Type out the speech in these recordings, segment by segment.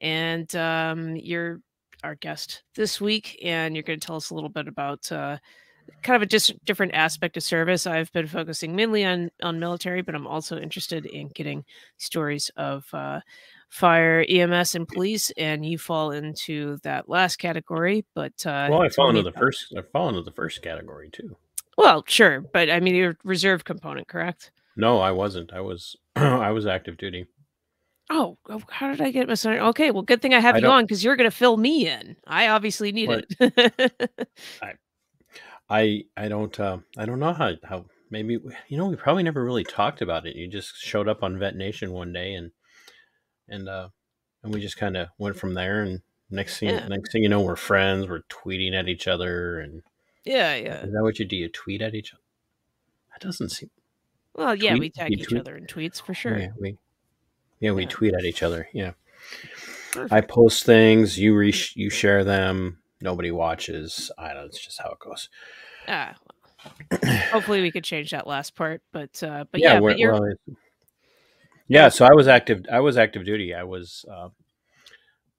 and um, you're our guest this week, and you're going to tell us a little bit about uh, kind of a just different aspect of service. I've been focusing mainly on on military, but I'm also interested in getting stories of uh, fire, EMS, and police, and you fall into that last category. But uh, well, I fall into the first. I fall into the first category too. Well, sure, but I mean, you're reserve component, correct? No, I wasn't. I was I was active duty. Oh, oh, how did I get misunderstood? Okay, well, good thing I have I you on because you're going to fill me in. I obviously need it. I, I, I don't, uh, I don't know how, how. Maybe you know, we probably never really talked about it. You just showed up on Vet Nation one day, and and uh, and we just kind of went from there. And next thing, yeah. next thing you know, we're friends. We're tweeting at each other, and yeah, yeah. Is that what you do? You tweet at each other? That doesn't seem. Well, yeah, tweet, we tag each tweet? other in tweets for sure. Yeah, we yeah, we yeah. tweet at each other. Yeah. Perfect. I post things, you re- you share them, nobody watches. I don't know, it's just how it goes. Ah. Hopefully we could change that last part, but uh but yeah, yeah but you're... well, yeah, so I was active I was active duty. I was uh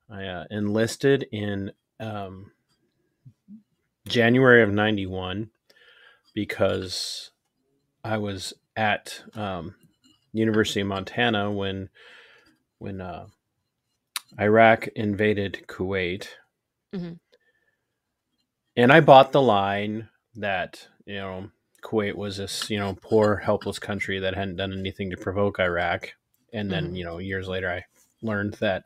I uh, enlisted in um January of 91 because I was at um University of Montana when when uh, Iraq invaded Kuwait, mm-hmm. and I bought the line that you know Kuwait was this you know poor helpless country that hadn't done anything to provoke Iraq, and then mm-hmm. you know years later I learned that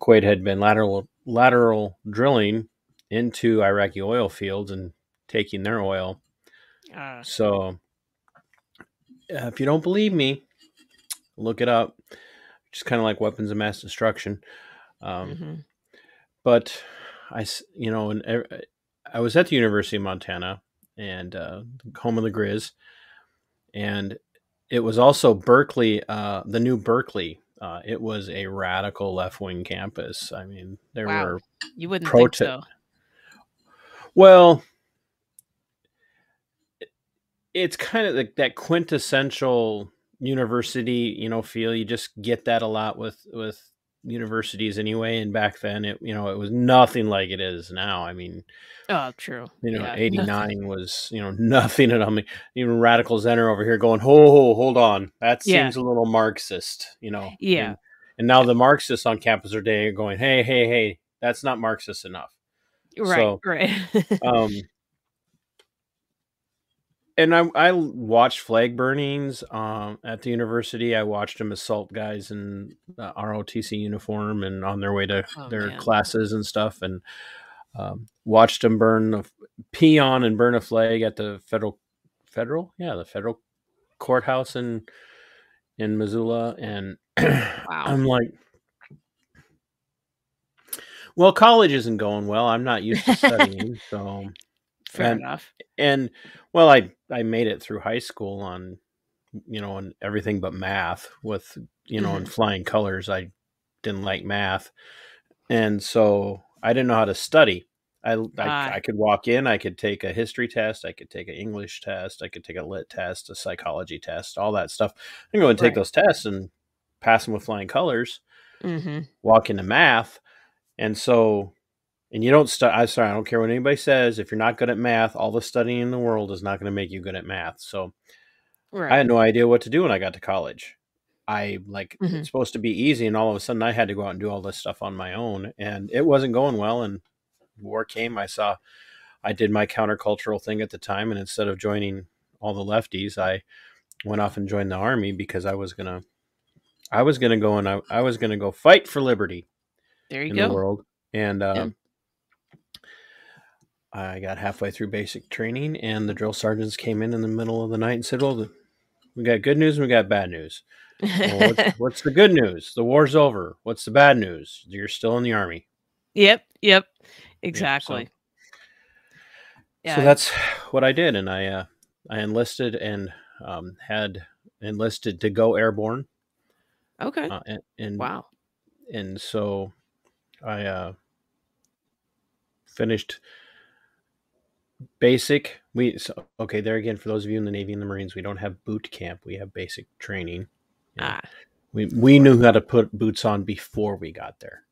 Kuwait had been lateral lateral drilling into Iraqi oil fields and taking their oil. Uh. So, uh, if you don't believe me, look it up. Just kind of like weapons of mass destruction. Um, mm-hmm. But I, you know, and I was at the University of Montana and uh, home of the Grizz, and it was also Berkeley, uh, the new Berkeley. Uh, it was a radical left wing campus. I mean, there wow. were you wouldn't prote- think so. Well, it's kind of like that quintessential university, you know, feel. You just get that a lot with with universities anyway. And back then, it you know it was nothing like it is now. I mean, oh, true. You know, yeah, eighty nine was you know nothing. And I mean, even radical Zenner over here going, "Oh, hold on, that seems yeah. a little Marxist," you know. Yeah. And, and now the Marxists on campus are day going, "Hey, hey, hey, that's not Marxist enough." Right. So, right. um, and I, I watched flag burnings um, at the university. I watched them assault guys in uh, ROTC uniform and on their way to oh, their man. classes and stuff, and um, watched them burn a pee on and burn a flag at the federal federal yeah the federal courthouse in in Missoula, and wow. I'm like. Well, college isn't going well. I'm not used to studying, so fair and, enough. And well, I I made it through high school on you know on everything but math with you know mm-hmm. in flying colors. I didn't like math, and so I didn't know how to study. I, I, uh, I, could walk in, I could take a history test, I could take an English test, I could take a lit test, a psychology test, all that stuff. I can go and take right. those tests and pass them with flying colors, mm-hmm. walk into math. And so and you don't study. I'm sorry, I don't care what anybody says. If you're not good at math, all the studying in the world is not going to make you good at math. So right. I had no idea what to do when I got to college. I like mm-hmm. it's supposed to be easy, and all of a sudden I had to go out and do all this stuff on my own, and it wasn't going well. And war came. I saw, I did my countercultural thing at the time, and instead of joining all the lefties, I went off and joined the army because I was gonna, I was gonna go and I, I was gonna go fight for liberty. There you go. The world. And uh, yeah. I got halfway through basic training, and the drill sergeants came in in the middle of the night and said, "Well, we got good news and we got bad news. Well, what's, what's, the good news? The war's over. What's the bad news? You're still in the army." Yep. Yep. Exactly. so, yeah. so that's what I did, and I uh, I enlisted and um, had enlisted to go airborne. Okay. Uh, and, and wow. And so I uh, finished basic we so, okay there again for those of you in the navy and the marines we don't have boot camp we have basic training ah. we we knew how to put boots on before we got there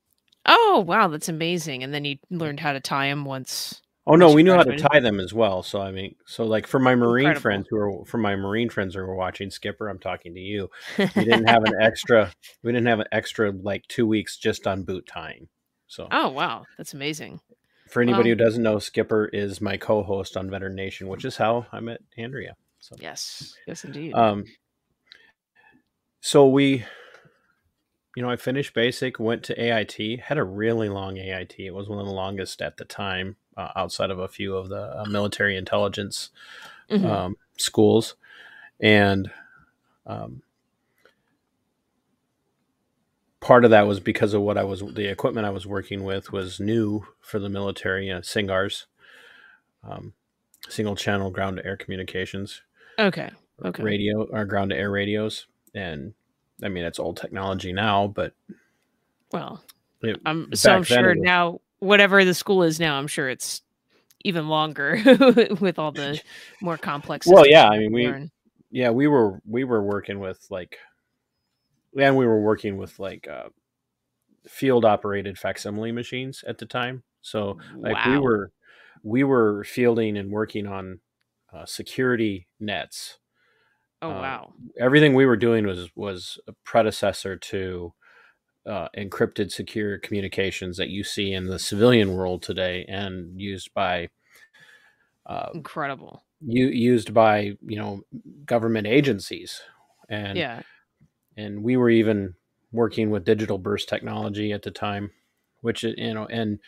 Oh wow, that's amazing! And then you learned how to tie them once. Oh no, we knew how to tie them as well. So I mean, so like for my marine Incredible. friends who are for my marine friends who are watching Skipper, I'm talking to you. We didn't have an extra. We didn't have an extra like two weeks just on boot tying. So oh wow, that's amazing. For anybody well- who doesn't know, Skipper is my co-host on Veteran Nation, which is how I met Andrea. So Yes, yes, indeed. um, so we, you know, I finished basic, went to AIT, had a really long AIT. It was one of the longest at the time, uh, outside of a few of the uh, military intelligence Mhm. um, schools, and um, part of that was because of what I was the equipment I was working with was new for the military, uh, SINCGARS, um, single channel ground to air communications okay, okay. radio or ground to air radios, and I mean it's old technology now, but Well, it, I'm so I'm back then it sure was- now whatever the school is now, I'm sure it's even longer with all the more complex. Well, yeah, I mean, we- learn. yeah we were we were working with like and we were working with like uh, field operated facsimile machines at the time so like we were we were fielding and working on uh, security nets Oh uh, wow. everything we were doing was was a predecessor to uh, encrypted secure communications that you see in the civilian world today and used by uh, Incredible. u- used by you know government agencies and yeah. And we were even working with digital burst technology at the time which you know and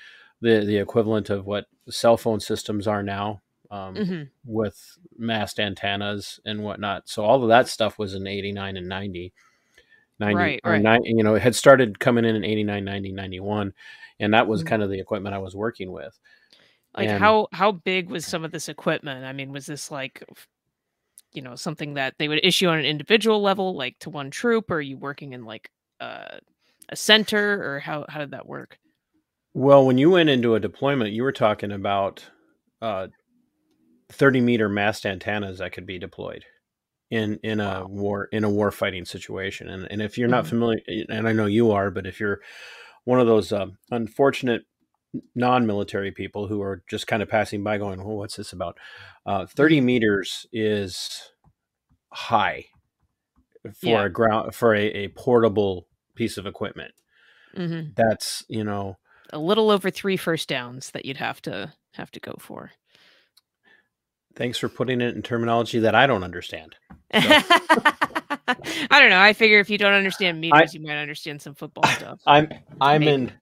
the the equivalent of what cell phone systems are now um, hmm with mast antennas and whatnot so all of that stuff was in 89 and 90 90 Right, or right. nine, you know it had started coming in in 89 90 91 and that was Mhm. kind of the equipment i was working with Like And- how how big was some of this equipment? I mean, was this like you know, something that they would issue on an individual level, like to one troop, or are you working in like uh, a center, or how how did that work? Well, when you went into a deployment, you were talking about uh, 30 meter mast antennas that could be deployed in in a Wow. war in a war fighting situation. And and if you're not Mhm. familiar, and I know you are, but if you're one of those um, unfortunate non-military people who are just kind of passing by, going, "Well, what's this about?" Uh, 30 meters is high for Yeah. a ground for a, a portable piece of equipment. hmm That's you know. A little over three first downs that you'd have to have to go for. Thanks for putting it in terminology that I don't understand. I don't know. I figure if you don't understand meters, you might understand some football stuff. I'm I'm Maybe. in.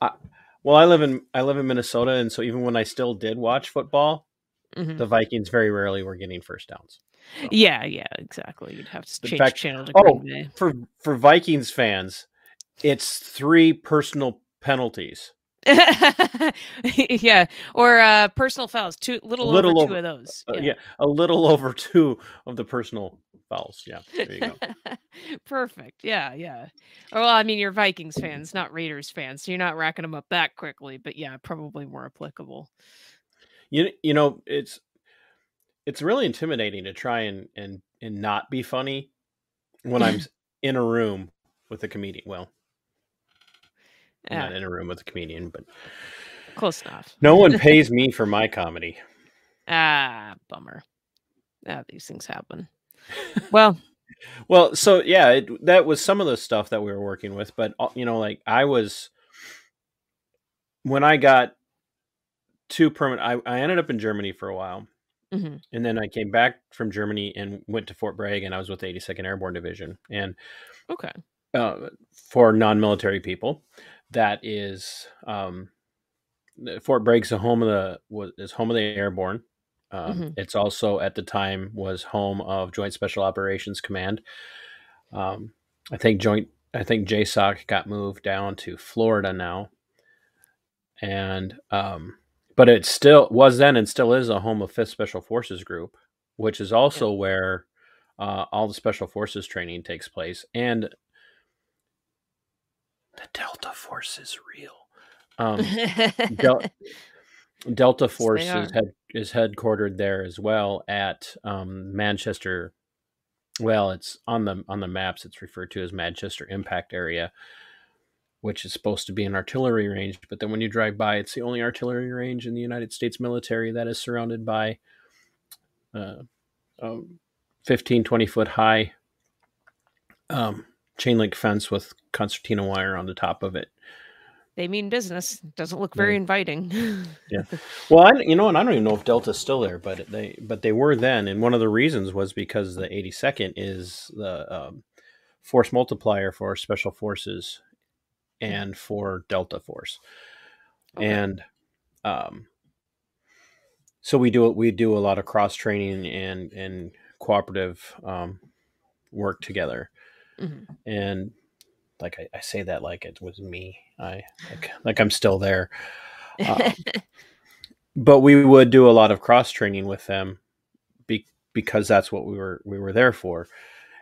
I, well, I live in I live in Minnesota, and so even when I still did watch football, Mhm. the Vikings very rarely were getting first downs. Yeah, yeah, exactly. You'd have to In change fact- channel to oh. For for Vikings fans, it's three personal penalties. yeah, or uh, personal fouls. Two little, Little over two of those. Uh, yeah. a little over two of the personal fouls. Yeah, there you go. Perfect. Yeah, yeah. Well, I mean, you're Vikings fans, not Raiders fans, so you're not racking them up that quickly. But yeah, probably more applicable. you you know it's it's really intimidating to try and and and not be funny when I'm in a room with a comedian. Well, I'm not in a room with a comedian, but close enough. no one pays me for my comedy. Ah, bummer. Ah, these things happen. Well, Well, so yeah, it, that was some of the stuff that we were working with, but uh, you know, like I was when I got to permanent, I, I ended up in Germany for a while, mhm, and then I came back from Germany and went to Fort Bragg, and I was with the 82nd Airborne Division, and okay. uh, for non-military people, that is um, Fort Bragg's the home of the was is home of the airborne. Um, Mhm. It's also at the time was home of Joint Special Operations Command. Um, I think Joint I think JSOC got moved down to Florida now, and um, but it still was then and still is a home of Fifth Special Forces Group, which is also where uh, all the Special Forces training takes place, and the Delta Force is real. Um, Del- Delta Force is, head, is headquartered there as well at um, Manchester. Well, it's on the on the maps. It's referred to as Manchester Impact Area, which is supposed to be an artillery range. But then when you drive by, it's the only artillery range in the United States military that is surrounded by uh, um, 15, 20 foot high um, chain link fence with concertina wire on the top of it. They mean business. Doesn't look very inviting. yeah. Well, I, you know, and I don't even know if Delta's still there, but they but they were then, and one of the reasons was because the 82nd is the um, force multiplier for special forces and for Delta Force, okay. and um, so we do we do a lot of cross training and and cooperative um, work together, mm-hmm. and like I, I, say that like it was me. I like like I'm still there, um, but we would do a lot of cross training with them, be, because that's what we were we were there for,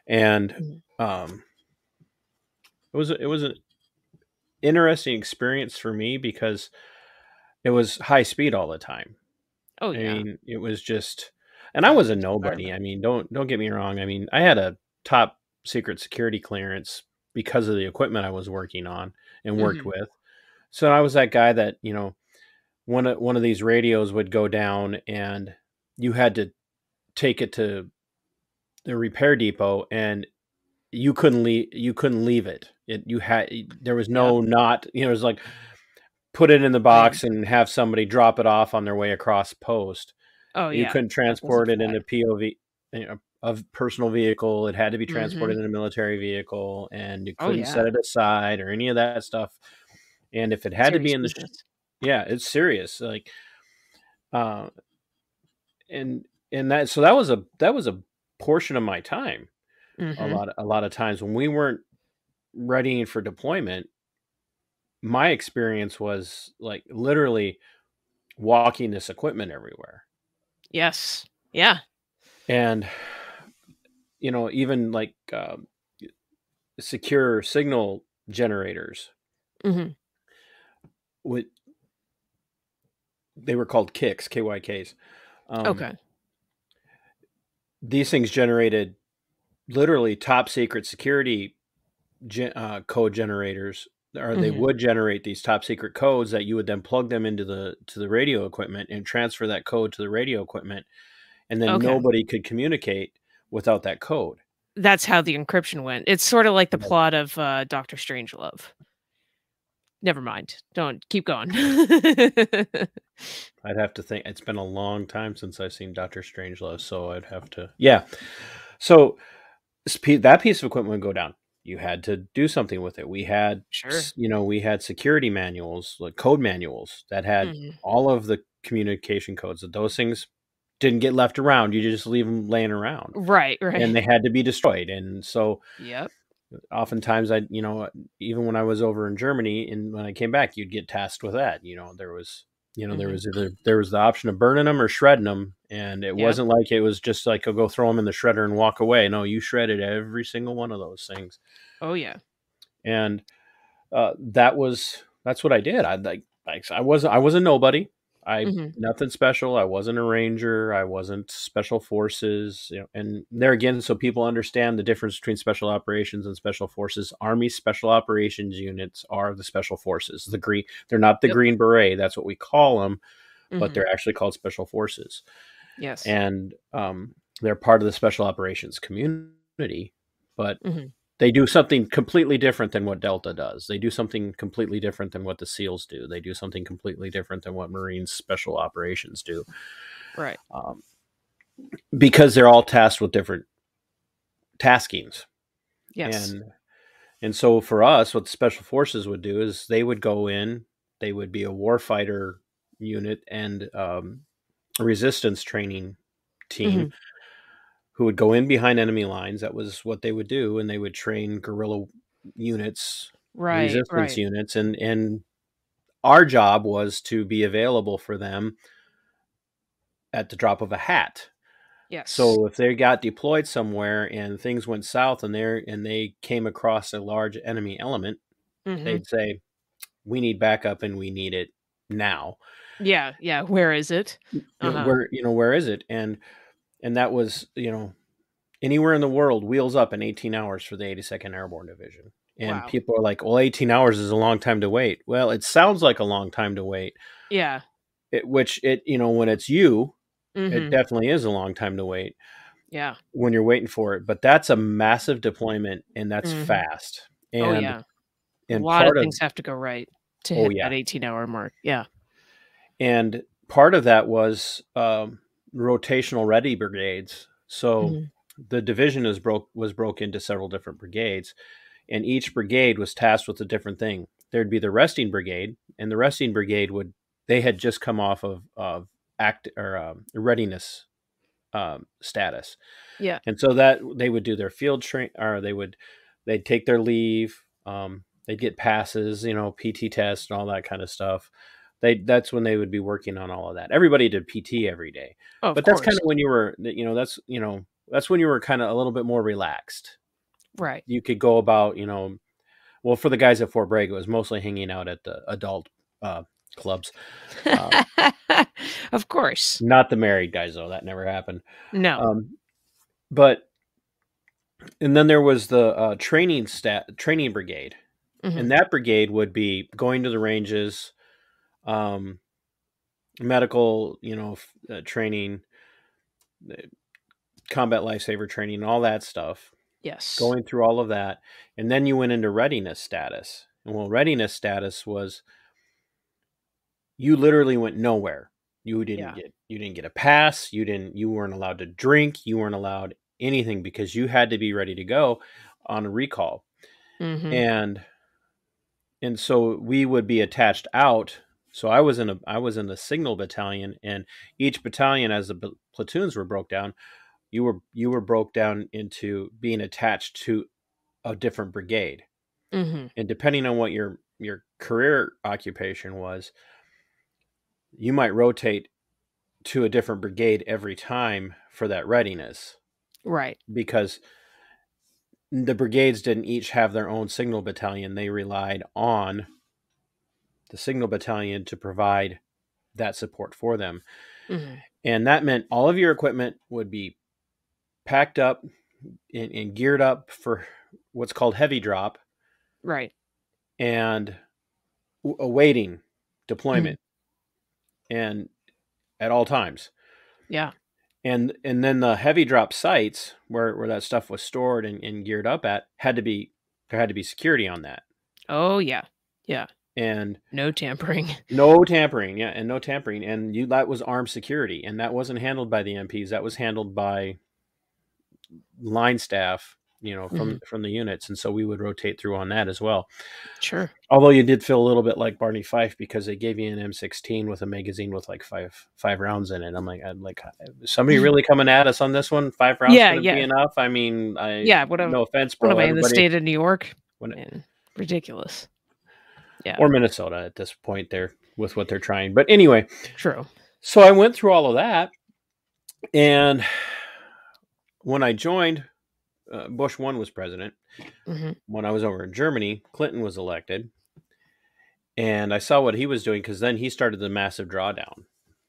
and mm-hmm. um, it was it was an interesting experience for me because it was high speed all the time. Oh yeah, I mean, it was just, and I was a nobody. I mean, don't don't get me wrong. I mean, I had a top secret security clearance because of the equipment I was working on and worked mm-hmm. with. So I was that guy that you know, one of one of these radios would go down, and you had to take it to the repair depot, and you couldn't leave. You couldn't leave it. It you had there was no yeah. not. You know, it was like put it in the box and have somebody drop it off on their way across post. Oh, yeah you couldn't transport it in a POV you know, of personal vehicle. It had to be transported mm-hmm. in a military vehicle, and you oh, couldn't oh, yeah. set it aside or any of that stuff. And if it had serious to be in the, business. yeah, it's serious. Like, uh, and and that so that was a that was a portion of my time. Mm-hmm. A lot a lot of times when we weren't readying for deployment, my experience was like literally walking this equipment everywhere. Yes. Yeah. And you know, even like uh, secure signal generators. Mm-hmm. With they were called kicks, KYKs. Um, okay. These things generated literally top secret security gen, uh, code generators or they mm-hmm. would generate these top secret codes that you would then plug them into the to the radio equipment and transfer that code to the radio equipment and then okay. nobody could communicate without that code that's how the encryption went it's sort of like the plot of uh, dr strangelove never mind don't keep going i'd have to think it's been a long time since i've seen dr strangelove so i'd have to yeah so that piece of equipment would go down you had to do something with it. We had, sure. you know, we had security manuals, like code manuals that had mm-hmm. all of the communication codes. That those things didn't get left around. You just leave them laying around, right? Right. And they had to be destroyed. And so, yep. Oftentimes, I, you know, even when I was over in Germany and when I came back, you'd get tasked with that. You know, there was you know, mm-hmm. there was either there was the option of burning them or shredding them, and it yep. wasn't like it was just like I'll go throw them in the shredder and walk away. No, you shredded every single one of those things. Oh yeah, and uh, that was that's what I did. I like I wasn't I was a nobody. I mm-hmm. nothing special. I wasn't a ranger. I wasn't special forces. You know, and there again, so people understand the difference between special operations and special forces. Army special operations units are the special forces. The green, they're not the yep. green beret. That's what we call them, mm-hmm. but they're actually called special forces. Yes, and um, they're part of the special operations community. But mm-hmm they do something completely different than what Delta does. They do something completely different than what the SEALs do. They do something completely different than what Marines special operations do. Right. Um, because they're all tasked with different taskings. Yes. And and so for us, what the special forces would do is they would go in, they would be a warfighter unit and um, resistance training team. Mm-hmm who would go in behind enemy lines. That was what they would do, and they would train guerrilla units, right, resistance right. units, and and our job was to be available for them at the drop of a hat. Yes. So if they got deployed somewhere and things went south and they and they came across a large enemy element, mm-hmm. they'd say, "We need backup and we need it now." Yeah, yeah. Where is it? Uh-huh. Where you know where is it? And and that was you know anywhere in the world wheels up in 18 hours for the 82nd airborne division And Wow. people are like, "Well, 18 hours is a long time to wait." Well, it sounds like a long time to wait. Yeah. It, which it, you know, when it's you, it Mhm. definitely is a long time to wait Yeah. when you're waiting for it. But that's a massive deployment, and that's Mhm. fast. And oh yeah. and a lot of part of things have to go right to Oh, hit yeah. that 18 hour mark. Yeah. and part of that was um, rotational ready brigades. So Mhm. the division is broke was broke into several different brigades, and each brigade was tasked with a different thing. There'd be the resting brigade, and the resting brigade would they had just come off of of act or um, readiness um, status, Yeah. and so that they would do their field train or they would they'd take their leave um, they'd get passes you know pt tests and all that kind of stuff they that's when they would be working on all of that everybody did pt every day Oh, but that's kind of when you were you know that's you know that's when you were kind of a little bit more relaxed right. you could go about you know well for the guys at fort bragg it was mostly hanging out at the adult uh, clubs uh, of course. not the married guys though that never happened No. um, but and then there was the uh, training stat training brigade Mhm. and that brigade would be going to the ranges um, medical you know uh, training uh, combat lifesaver training all that stuff yes. going through all of that and then you went into readiness status and well readiness status was you literally went nowhere you didn't Yeah. get you didn't get a pass you didn't you weren't allowed to drink you weren't allowed anything because you had to be ready to go on a recall Mhm. and and so we would be attached out so i was in a i was in the signal battalion and each battalion as the b- platoons were broke down you were you were broke down into being attached to a different brigade Mhm. and depending on what your your career occupation was you might rotate to a different brigade every time for that readiness Right. because the brigades didn't each have their own signal battalion. They relied on the signal battalion to provide that support for them. Mhm. And that meant all of your equipment would be packed up and, and geared up for what's called heavy drop Right. and w- awaiting deployment and at all times. Yeah. and and then the heavy drop sites where where that stuff was stored and, and geared up at had to be there had to be security on that Oh yeah. Yeah. And No tampering. no tampering yeah and no tampering and you that was armed security and that wasn't handled by the mps that was handled by line staff you know from mm-hmm. from the units and so we would rotate through on that as well Sure. although you did feel a little bit like barney fife because they gave you an m16 with a magazine with like five five rounds in it i'm like i'm like uh, somebody mm-hmm. really coming at us on this one five rounds Yeah, yeah. be enough i mean i Yeah, what am- no offense What am I in the state of New York? When- Man, ridiculous. Yeah. or minnesota at this point there with what they're trying but anyway True. so i went through all of that and when i joined uh, bush one was president hmm when I was over in Germany, Clinton was elected, and I saw what he was doing because then he started the massive drawdown.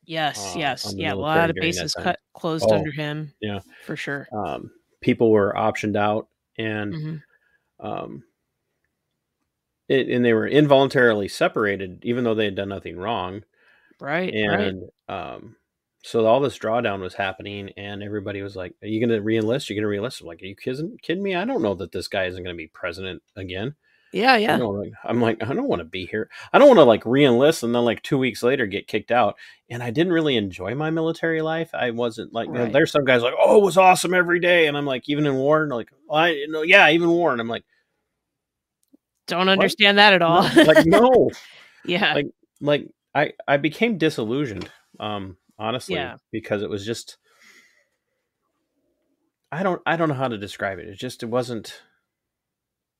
Yes. uh, yes. Yeah. A lot of bases cut closed Oh, under him. yeah. For sure. Um, people were optioned out, and hmm um, it, and they were involuntarily separated, even though they had done nothing wrong. Right. right. And um, so all this drawdown was happening, and everybody was like, "Are you going to reenlist? You're going to reenlist?" I'm like, "Are you kidding, kidding me? I don't know that this guy isn't going to be president again." Yeah. Yeah. I'm like, I don't want to be here. I don't want to like re-enlist and then like two weeks later get kicked out. And I didn't really enjoy my military life. I wasn't like, you know, there's some guys like, oh, it was awesome every day. And I'm like, even in war, and like, well, I, you know, yeah, even war. And I'm like, Don't understand that at all. no, like, no, yeah. like, like I, I became disillusioned, um, honestly, Yeah. because it was just, I don't, I don't know how to describe it. It just, it wasn't,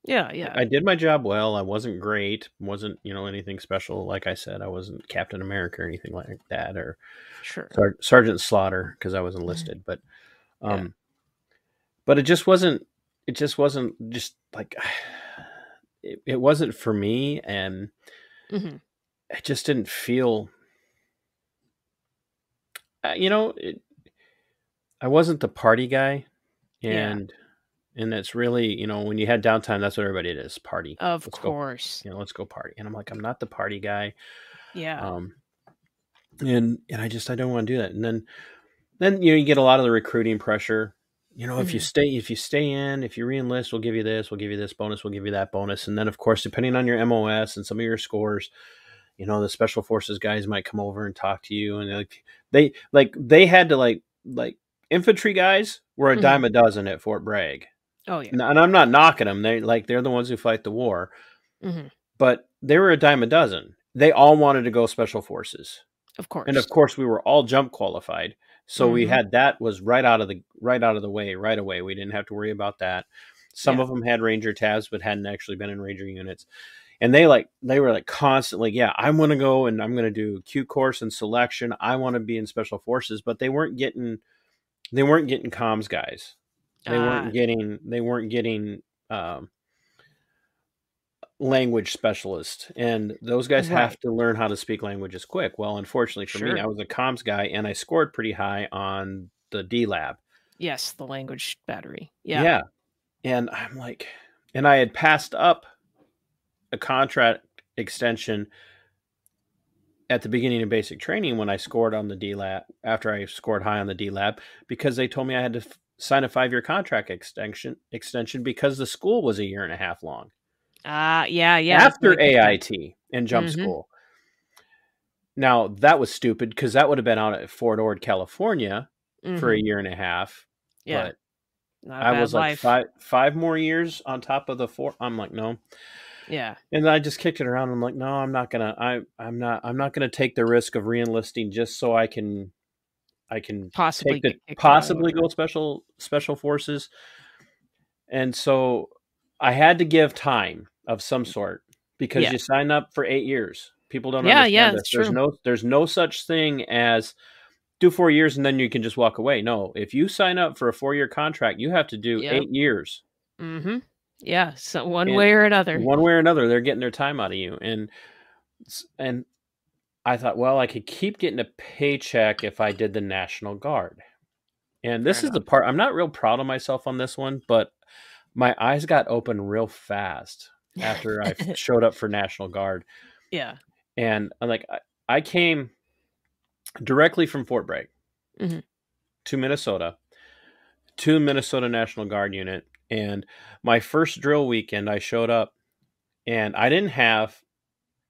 yeah. Yeah. I did my job well. I wasn't great. wasn't you know anything special. Like I said, I wasn't Captain America or anything like that, or sure. Sar- Sergeant Slaughter because I was enlisted. But, Yeah. um, but it just wasn't. It just wasn't just like it, it wasn't for me, and hmm it just didn't feel. Uh, you know, it, I wasn't the party guy, Yeah. and and it's really you know when you had downtime, that's what everybody does party. Of Let's go, course. you know, let's go party. And I'm like, I'm not the party guy. Yeah. Um, and and I just I don't want to do that. And then then you know you get a lot of the recruiting pressure. You know, if you Mhm. stay if you stay in, if you reenlist, we'll give you this, we'll give you this bonus, we'll give you that bonus. And then of course, depending on your MOS and some of your scores, you know, the special forces guys might come over and talk to you. And like they like they had to like like infantry guys were a Mhm. dime a dozen at Fort Bragg. Oh yeah. And and I'm not knocking them. They like they're the ones who fight the war, hmm but they were a dime a dozen. They all wanted to go special forces Of course. and of course we were all jump qualified so we Mhm. had that was right out of the right out of the way right away. We didn't have to worry about that. Some Yeah. of them had ranger tabs but hadn't actually been in ranger units. And they like they were like constantly yeah i'm going to go and i'm going to do q course and selection. I want to be in special forces but they weren't getting they weren't getting comms guys. They Ah, weren't getting they weren't getting um language specialist and those guys have to learn how to speak languages quick well unfortunately for me i was a comms guy and i scored pretty high on the DLAB yes, the language battery. Yeah. yeah. and i'm like and i had passed up a contract extension at the beginning of basic training when i scored on the DLAB after i scored high on the DLAB because they told me i had to f- sign a five year contract extension extension because the school was a year and a half long Ah, yeah, yeah. after really good point. AIT and jump Mhm. school. Now that was stupid because that would have been out at Fort Ord, California for a Mhm. year and a half. Yeah. But Not a I was like five five more years on top of the four. I'm like, no. Yeah. And I just kicked it around. I'm like, no, I'm not gonna I I'm not I'm not gonna take the risk of reenlisting just so I can I can Possibly the get kicked out possibly go special special forces. And so I had to give time of some sort because Yeah. you sign up for eight years. People don't Yeah, understand yeah, this. There's true. no there's no such thing as do four years and then you can just walk away. No, if you sign up for a four year contract, you have to do Yep. eight years. Mm-hmm. Yeah. So one And way or another. One way or another, they're getting their time out of you. And and I thought, well, I could keep getting a paycheck if I did the National Guard. And this Fair is the part I'm not real proud of myself on this one, but my eyes got open real fast after I showed up for National Guard. yeah. And I'm like, I, I came directly from Fort Bragg Mhm. to Minnesota to Minnesota National Guard unit. And my first drill weekend, I showed up and I didn't have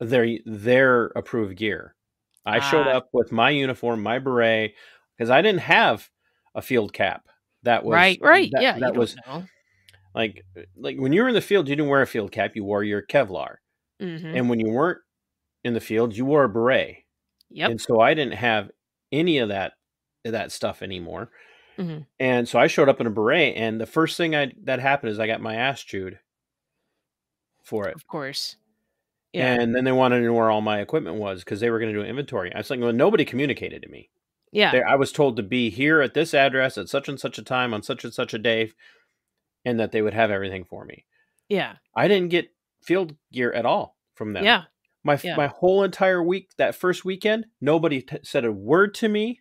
their their approved gear. I showed Ah. up with my uniform, my beret, because I didn't have a field cap. That was right. Right. That, yeah. that was know. Like like when you were in the field, you didn't wear a field cap. You wore your Kevlar, Mm-hmm. and when you weren't in the field, you wore a beret. Yep. And so I didn't have any of that that stuff anymore. Mhm. And so I showed up in a beret, and the first thing I that happened is I got my ass chewed for it. Of course. Yeah. And then they wanted to know where all my equipment was because they were going to do an inventory. I was like, well, nobody communicated to me. yeah. They, I was told to be here at this address at such and such a time on such and such a day, and that they would have everything for me. Yeah. I didn't get field gear at all from them. Yeah. My Yeah. my whole entire week that first weekend, nobody t- said a word to me.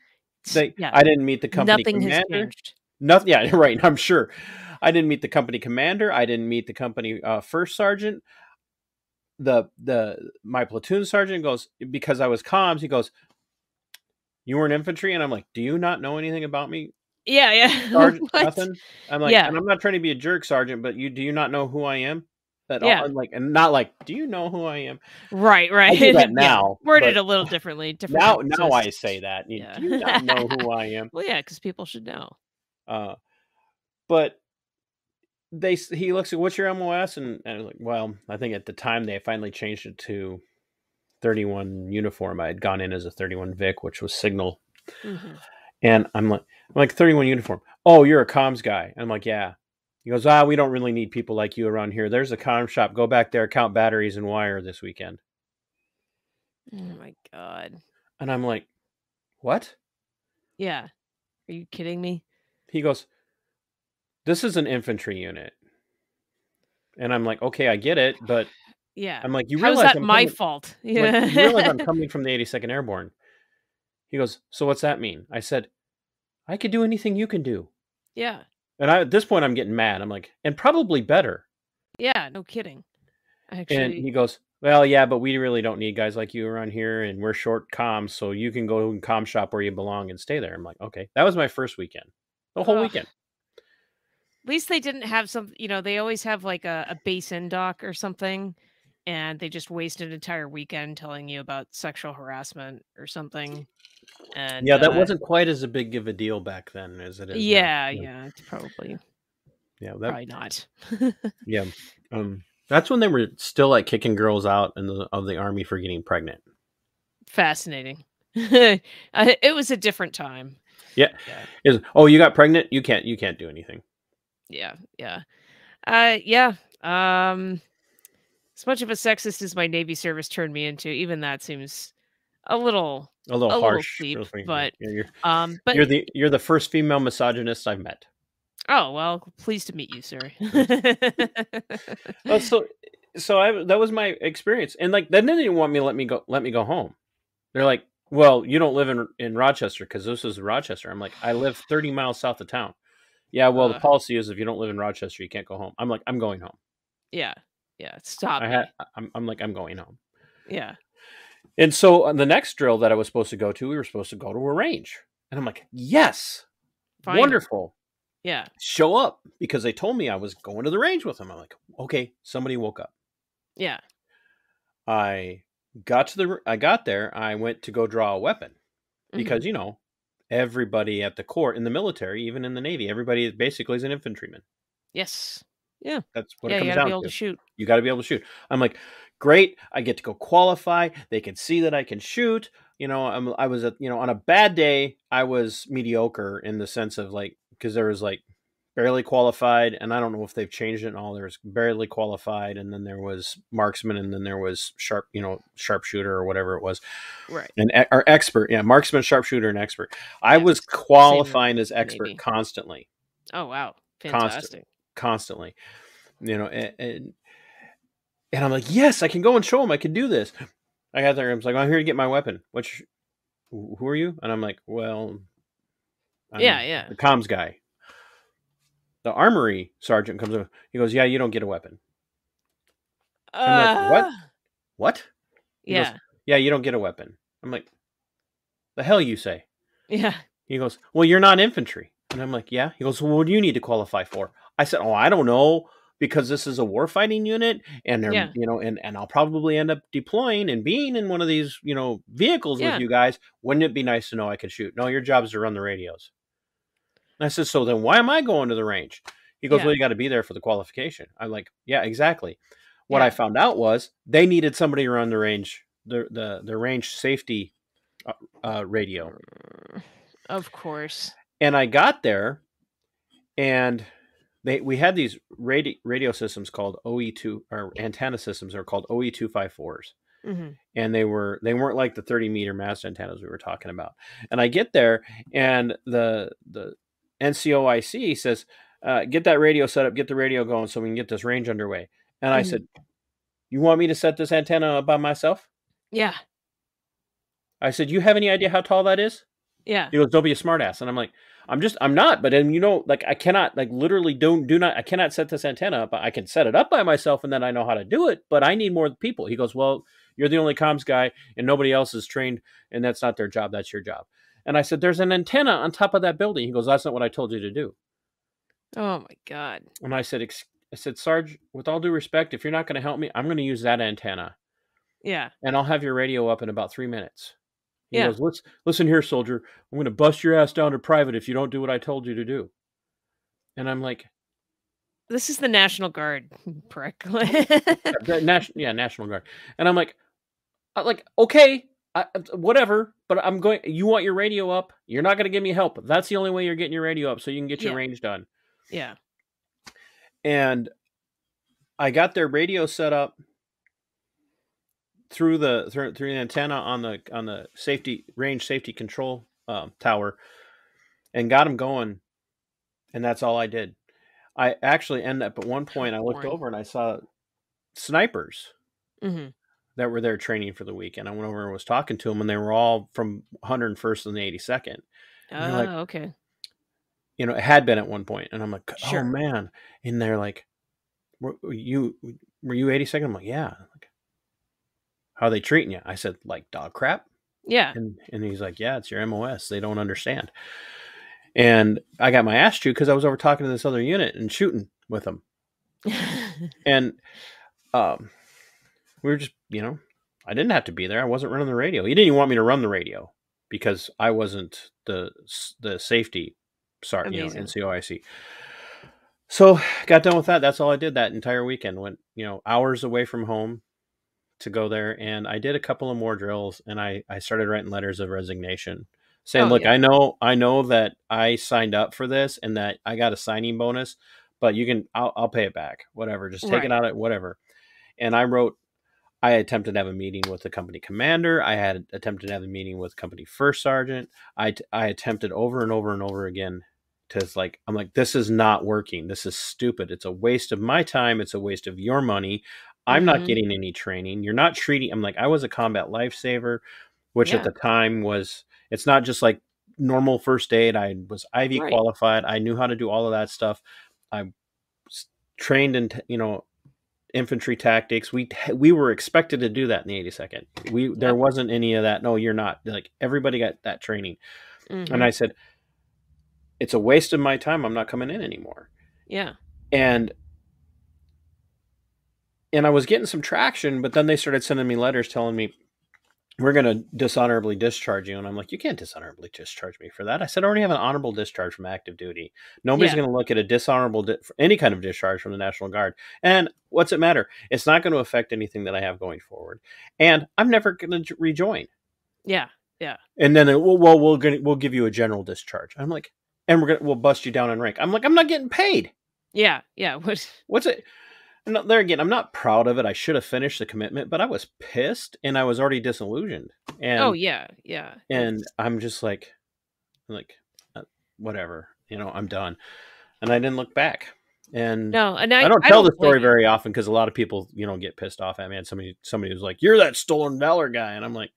They, yeah. I didn't meet the company Nothing has commander. changed. Nothing. Yeah, right. I'm sure. I didn't meet the company commander. I didn't meet the company uh, first sergeant. The the my platoon sergeant goes because I was comms. He goes, "You were in infantry," and I'm like, "Do you not know anything about me, Yeah. Yeah. sergeant? Nothing." I'm like, Yeah. and I'm not trying to be a jerk, sergeant, but you do you not know who I am? At Yeah. all? I'm like, and not like, do you know who I am? Right. Right. do that Yeah. now, Worded but- a little differently. Different Now, now I say that. You, Yeah. Do you not know who I am? Well, yeah, because people should know. Uh, but they he looks at what's your MOS and, and I was like, well, I think at the time they finally changed it to 31 uniform. I had gone in as a 31 Vic, which was signal, Mhm. And I'm like, I'm like 31 uniform. Oh, you're a comms guy. I'm like, yeah. He goes, ah, we don't really need people like you around here. There's a comm shop. Go back there, count batteries and wire this weekend. Oh my god. And I'm like, what? Yeah. Are you kidding me? He goes, this is an infantry unit. And I'm like, okay, I get it, but Yeah. I'm like, you How realize that I'm my coming- fault? I'm like, you realize I'm coming from the 82nd Airborne. He goes, so what's that mean? I said, I could do anything you can do. yeah. And I, at this point, I'm getting mad. I'm like, and probably better. Yeah, no kidding. Actually, And he goes, well, yeah, but we really don't need guys like you around here, and we're short comms, so you can go and comm shop where you belong and stay there. I'm like, okay, that was my first weekend, the whole weekend. at least they didn't have some. You know, they always have like a, a base in doc or something, and they just waste an entire weekend telling you about sexual harassment or something. And yeah, that uh, wasn't quite as a big of a deal back then as it is. now. Yeah, yeah, it's probably yeah. That, probably not. yeah. Um, that's when they were still like kicking girls out in the of the army for getting pregnant. Fascinating. It was a different time. Yeah. Yeah. Is oh, you got pregnant? You can't. You can't do anything. Yeah. Yeah. Uh, yeah. Um, as much of a sexist as my Navy service turned me into, even that seems a little, A little A harsh, little but- Yeah, you're um, but you're the you're the first female misogynist I've met. oh well, pleased to meet you, sir. Well, so so I that was my experience, and like then they didn't even want me to let me go let me go home. They're like, "Well, you don't live in in Rochester because this is Rochester." I'm like, "I live 30 miles south of town." Yeah, well, the Uh. policy is if you don't live in Rochester, you can't go home. I'm like, "I'm going home." yeah. Yeah. Stop. I had I'm, I'm like, "I'm going home." yeah. And so on the next drill that I was supposed to go to, we were supposed to go to a range, and I'm like, "Yes, Finally. wonderful." Yeah. Show up because they told me I was going to the range with them. I'm like, "Okay." Somebody woke up. Yeah. I got to the I got there. I went to go draw a weapon because mm-hmm. you know everybody at the court in the military, even in the navy, everybody basically is an infantryman. yes. Yeah. That's what yeah. it You comes gotta down be able to. to shoot. You got to be able to shoot. I'm like, great. I get to go qualify. They can see that I can shoot. You know, I'm, I was, a, you know, on a bad day, I was mediocre in the sense of like, because there was like barely qualified, and I don't know if they've changed it and all. There was barely qualified, and then there was marksman, and then there was sharp, you know, sharpshooter or whatever it was, Right. and or expert, yeah, marksman, sharpshooter, and expert. I Yeah, was it's the same qualifying as expert Navy. constantly Oh wow. Fantastic. constantly you know and, and and i'm like yes i can go and show him i can do this i got there and i was like i'm here to get my weapon which who are you and i'm like well I'm Yeah, yeah. the comms guy the armory sergeant comes over he goes yeah you don't get a weapon I'm like, what? Uh, what He goes, Yeah. yeah you don't get a weapon i'm like the hell you say Yeah. He goes, Well, you're not infantry. And I'm like, Yeah. He goes, Well, what do you need to qualify for? I said, Oh, I don't know, because this is a warfighting unit, and they're Yeah. you know, and, and I'll probably end up deploying and being in one of these, you know, vehicles Yeah. with you guys. Wouldn't it be nice to know I could shoot? No, your job is to run the radios. And I said, So then why am I going to the range? He goes, Yeah. Well, you got to be there for the qualification. I'm like, Yeah, exactly. What. I found out was they needed somebody to run the range, the the the range safety uh, uh, radio Of course. and I got there, and they we had these radio radio systems called OE two or antenna systems are called OE two five fours, hmm and they were they weren't like the thirty meter mast antennas we were talking about. And I get there, and the the NCOIC says, uh, "Get that radio set up, get the radio going, so we can get this range underway." And I Mhm. said, "You want me to set this antenna up by myself?" Yeah. I said, "You have any idea how tall that is?" Yeah. He goes, "Don't be a smartass," and I'm like, "I'm just, I'm not." But then you know, like I cannot, like literally, don't do not, I cannot set this antenna up. I can set it up by myself, and then I know how to do it. But I need more people. He goes, "Well, you're the only comms guy, and nobody else is trained, and that's not their job. That's your job." And I said, "There's an antenna on top of that building." He goes, "That's not what I told you to do." Oh my god. And I said, "I said, Sarge, with all due respect, if you're not going to help me, I'm going to use that antenna, Yeah. and I'll have your radio up in about three minutes." He Yeah. goes, "Let's listen here, soldier. I'm going to bust your ass down to private if you don't do what I told you to do." And I'm like, This is the National Guard, prick. "The Nat- yeah, National Guard. And I'm like, I'm like, okay, I, uh, whatever. But I'm going. You want your radio up? You're not going to give me help. That's the only way you're getting your radio up, so you can get your Yeah. range done. yeah. And I got their radio set up through the through, through the antenna on the on the safety range safety control um, tower, and got them going. And that's all I did. I actually end up at one point. I looked over and I saw snipers hmm that were there training for the week, and I went over and was talking to them, and they were all from 101st and the 82nd. Oh, And they're like- okay. you know, it had been at one point, and I'm like, Sure. oh man, and they're like, were you were you 82nd? I'm like, yeah. How are they treating you? I said, like dog crap. Yeah. And and he's like, yeah, it's your MOS. They don't understand. And I got my ass chewed because I was over talking to this other unit and shooting with them. And um, we were just, you know, I didn't have to be there. I wasn't running the radio. He didn't even want me to run the radio because I wasn't the the safety sorry, you know. NCOIC. So got done with that. That's all I did that entire weekend. Went, you know, hours away from home to go there, and I did a couple of more drills, and I I started writing letters of resignation, saying, Oh, "Look, yeah. I know I know that I signed up for this, and that I got a signing bonus, but you can I'll, I'll pay it back, whatever. Just take Right. it out at whatever." And I wrote. I attempted to have a meeting with the company commander. I had attempted to have a meeting with company first sergeant. I, I attempted over and over and over again to like I'm like this is not working. This is stupid. It's a waste of my time. It's a waste of your money. I'm not Mhm. getting any training. You're not treating. I'm like I was a combat lifesaver, which Yeah. at the time was. It's not just like normal first aid. I was IV Right. qualified. I knew how to do all of that stuff. I trained in you know infantry tactics. We we were expected to do that in the 82nd. We there wasn't any of that. No, you're not. Like everybody got that training. Mhm. And I said, it's a waste of my time. I'm not coming in anymore. yeah. And and I was getting some traction, but then they started sending me letters telling me we're going to dishonorably discharge you. And I'm like, you can't dishonorably discharge me for that. I said, I already have an honorable discharge from active duty. Nobody's Yeah. going to look at a dishonorable, di- any kind of discharge from the National Guard. And what's it matter? It's not going to affect anything that I have going forward. And I'm never going to rejoin. Yeah. Yeah. And then, it, well, well, we'll, gonna, we'll give you a general discharge. I'm like, and we're going to, we'll bust you down in rank. I'm like, I'm not getting paid. Yeah. Yeah. What? What's it? There again, I'm not proud of it. I should have finished the commitment, but I was pissed and I was already disillusioned. And oh yeah. Yeah. and I'm just like, like, uh, whatever, you know, I'm done. And I didn't look back. And no. And I, I, don't tell the story very often because a lot of people, you know, get pissed off at me. And somebody, somebody was like, "You're that stolen valor guy," and I'm like,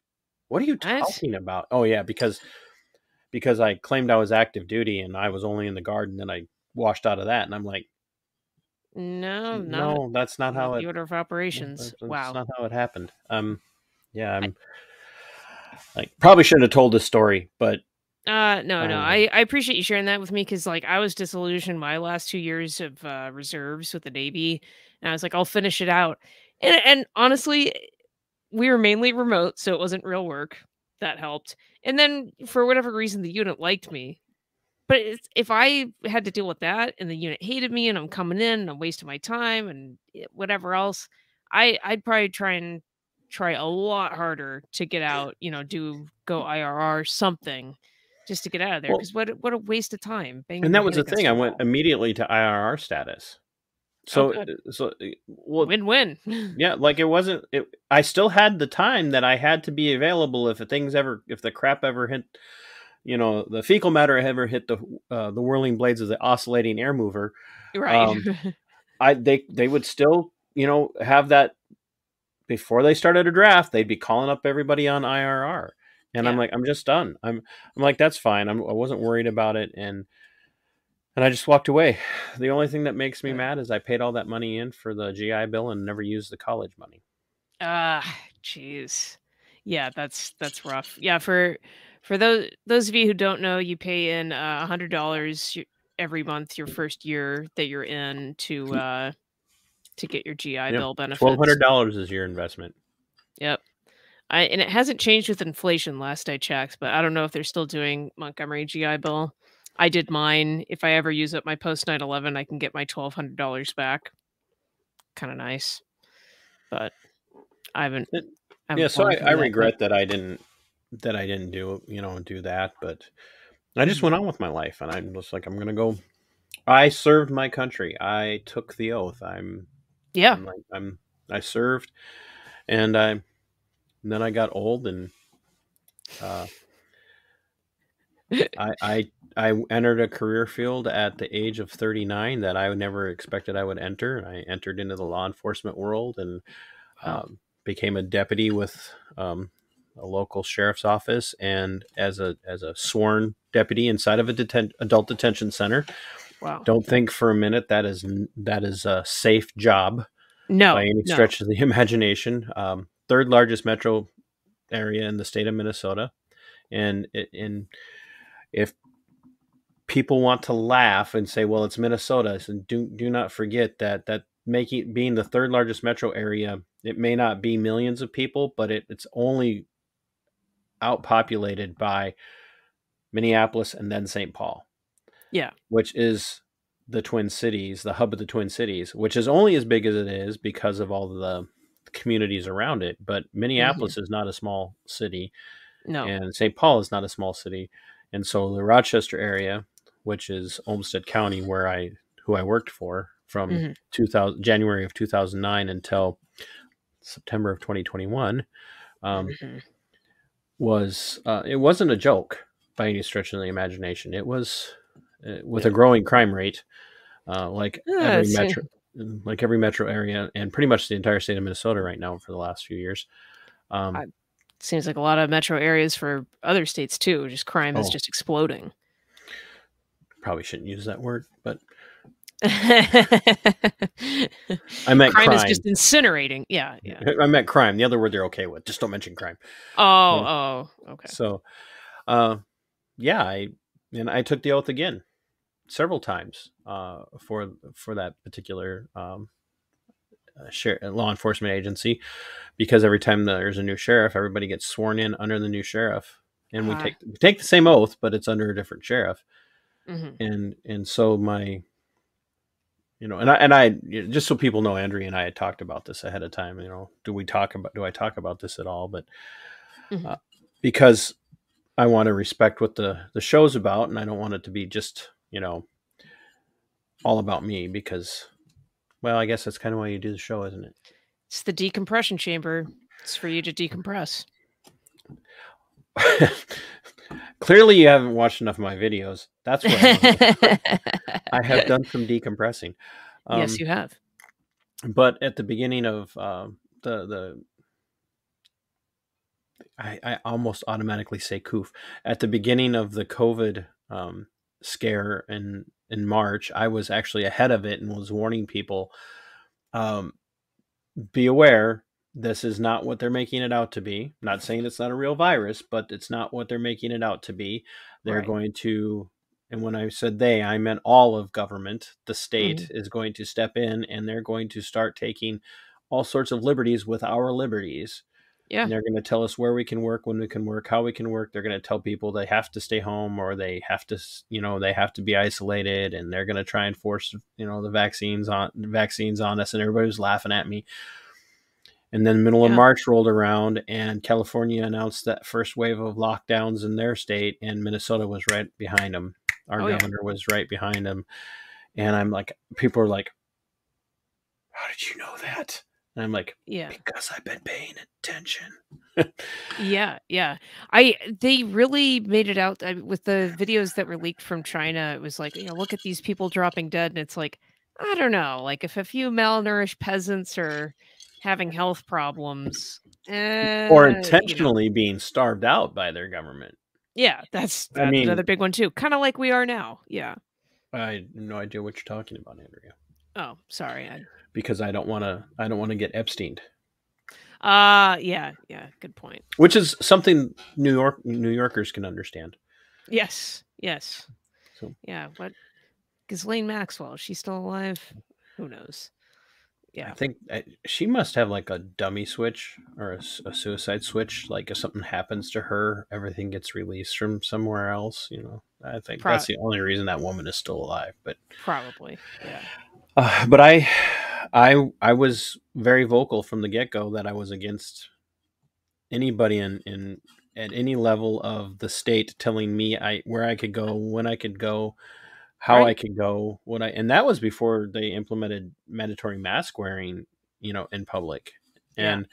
"What are you talking about?" Oh yeah, because because I claimed I was active duty and I was only in the guard, and then I washed out of that, and I'm like, No. Not, "No, that's not how it the order of That's, operations. that's wow. not how it happened. Um, yeah, I'm like probably shouldn't have told this story, but Uh, no, no. Um, I, I appreciate you sharing that with me because, like, I was disillusioned my last two years of uh, reserves with the Navy, and I was like, I'll finish it out. And and honestly, we were mainly remote, so it wasn't real work. That helped. And then for whatever reason, the unit liked me. But it's, if I had to deal with that, and the unit hated me, and I'm coming in, and I'm wasting my time, and eh, whatever else, I I'd probably try and try a lot harder to get out. You know, do go IRR something just to get out of there Well- because what a- what a waste of time. and that was the thing. I went immediately to IRR status. So, good. so uh, well, Win-win. yeah, like it wasn't. It, I still had the time that I had to be available if things ever, if the crap ever hit, you know, the fecal matter ever hit the uh, the whirling blades of the oscillating air mover. right. Um, I they they would still you know have that before they started a draft. They'd be calling up everybody on IRR, and I'm like, I'm just done. I'm I'm like, that's fine. I'm, I wasn't worried about it, and and I just walked away. The only thing that makes me mad is I paid all that money in for the GI Bill and never used the college money. Ah, jeez. Yeah, that's that's rough. Yeah, for for those those of you who don't know, you pay in uh, a hundred dollars every month your first year that you're in to uh to get your GI Bill benefits. Twelve hundred dollars is your investment. Yep. I, and it hasn't changed with inflation last I checked, but I don't know if they're still doing Montgomery GI Bill. I did mine. If I ever use up my post 9 11, I can get my $1,200 back. Kind of nice. But I haven't. I haven't yeah, so I, I that, regret that I didn't that I didn't do you know do that, but I just went on with my life, and I'm just like I'm gonna go. I served my country. I took the oath. I'm Yeah. I'm like I'm I served, and I and then I got old and uh, I I I entered a career field at the age of 39 that I never expected I would enter. I entered into the law enforcement world and um, became a deputy with um, a local sheriff's office and as a as a sworn deputy inside of a deten- adult detention center. Wow. Don't think for a minute that is that is a safe job no, by any no. stretch of the imagination. Um, third largest metro area in the state of Minnesota, and it- and if people want to laugh and say, "Well, it's Minnesota," so do do not forget that that making being the third largest metro area, it may not be millions of people, but it, it's only outpopulated by Minneapolis and then St. Paul Yeah. which is the Twin Cities, the hub of the Twin Cities, which is only as big as it is because of all the communities around it. But Minneapolis is not a small city, No. and St. Paul is not a small city, and so the Rochester area, which is Olmsted County, where I who I worked for from Mhm. 2000 January of 2009 until September of 2021, um, Mhm. Was uh, it wasn't a joke by any stretch of the imagination. It was uh, with Yeah. a growing crime rate, uh, like Yeah, every metro, like every metro area, and pretty much the entire state of Minnesota right now for the last few years. Um, I- Seems like a lot of metro areas for other states too. Just crime is Oh. just exploding. probably shouldn't use that word, but I meant crime. is just incinerating. Yeah, yeah. I meant crime. The other word they're okay with. Just don't mention crime. Oh, oh, okay. So, uh, yeah, I and I took the oath again several times uh, for for that particular um, uh, share, law enforcement agency because every time there's a new sheriff, everybody gets sworn in under the new sheriff, and we Ah. take we take the same oath, but it's under a different sheriff, Mhm. and and so my. You know, and I and I just so people know, Andrea and I had talked about this ahead of time. You know, do we talk about do I talk about this at all? But Mhm. uh, because I want to respect what the the show's about, and I don't want it to be just you know all about me. Because, well, I guess that's kind of why you do the show, isn't it? It's the decompression chamber. It's for you to decompress. Clearly, you haven't watched enough of my videos. That's what I, I have done some decompressing. Um, yes, you have. but at the beginning of uh, the the I, I almost automatically say coof at the beginning of the covid um, scare in in march i was actually ahead of it and was warning people um, be aware this is not what they're making it out to be. I'm not saying it's not a real virus but it's not what they're making it out to be. They're Right. going to and when i said they i meant all of government. The state mm-hmm. is going to step in and they're going to start taking all sorts of liberties with our liberties. Yeah. and they're going to tell us where we can work when we can work how we can work. They're going to tell people they have to stay home or they have to you know they have to be isolated and they're going to try and force you know the vaccines on vaccines on us and everybody was laughing at me and then middle of march rolled around and california announced that first wave of lockdowns in their state and minnesota was right behind them our Oh, yeah. governor was right behind them and i'm like people are like how did you know that and i'm like Yeah. because i've been paying attention Yeah, yeah. I they really made it out I, with the videos that were leaked from China. It was like, you know, look at these people dropping dead, and it's like, I don't know, like if a few malnourished peasants are having health problems, eh, or you know, intentionally being starved out by their government. yeah, that's, I mean- another big one too. Kind of like we are now. Yeah. I have no idea what you're talking about, Andrea, Oh, sorry. I, because I don't want to. I don't want to get Epsteined, uh yeah, yeah. Good point. which is something New York New Yorkers can understand. Yes, yes. So- Yeah. What? Ghislaine Maxwell? Is she still alive? Who knows? I think I, she must have like a dummy switch or a suicide switch. Like if something happens to her, everything gets released from somewhere else. You know, I think Pro- that's the only reason that woman is still alive. But Probably. Yeah. Uh, but I, I, I was very vocal from the get go that I was against anybody in, in at any level of the state telling me I where I could go, when I could go, how I Right. could go, what I, and that was before they implemented mandatory mask wearing, you know, in public, Yeah. and.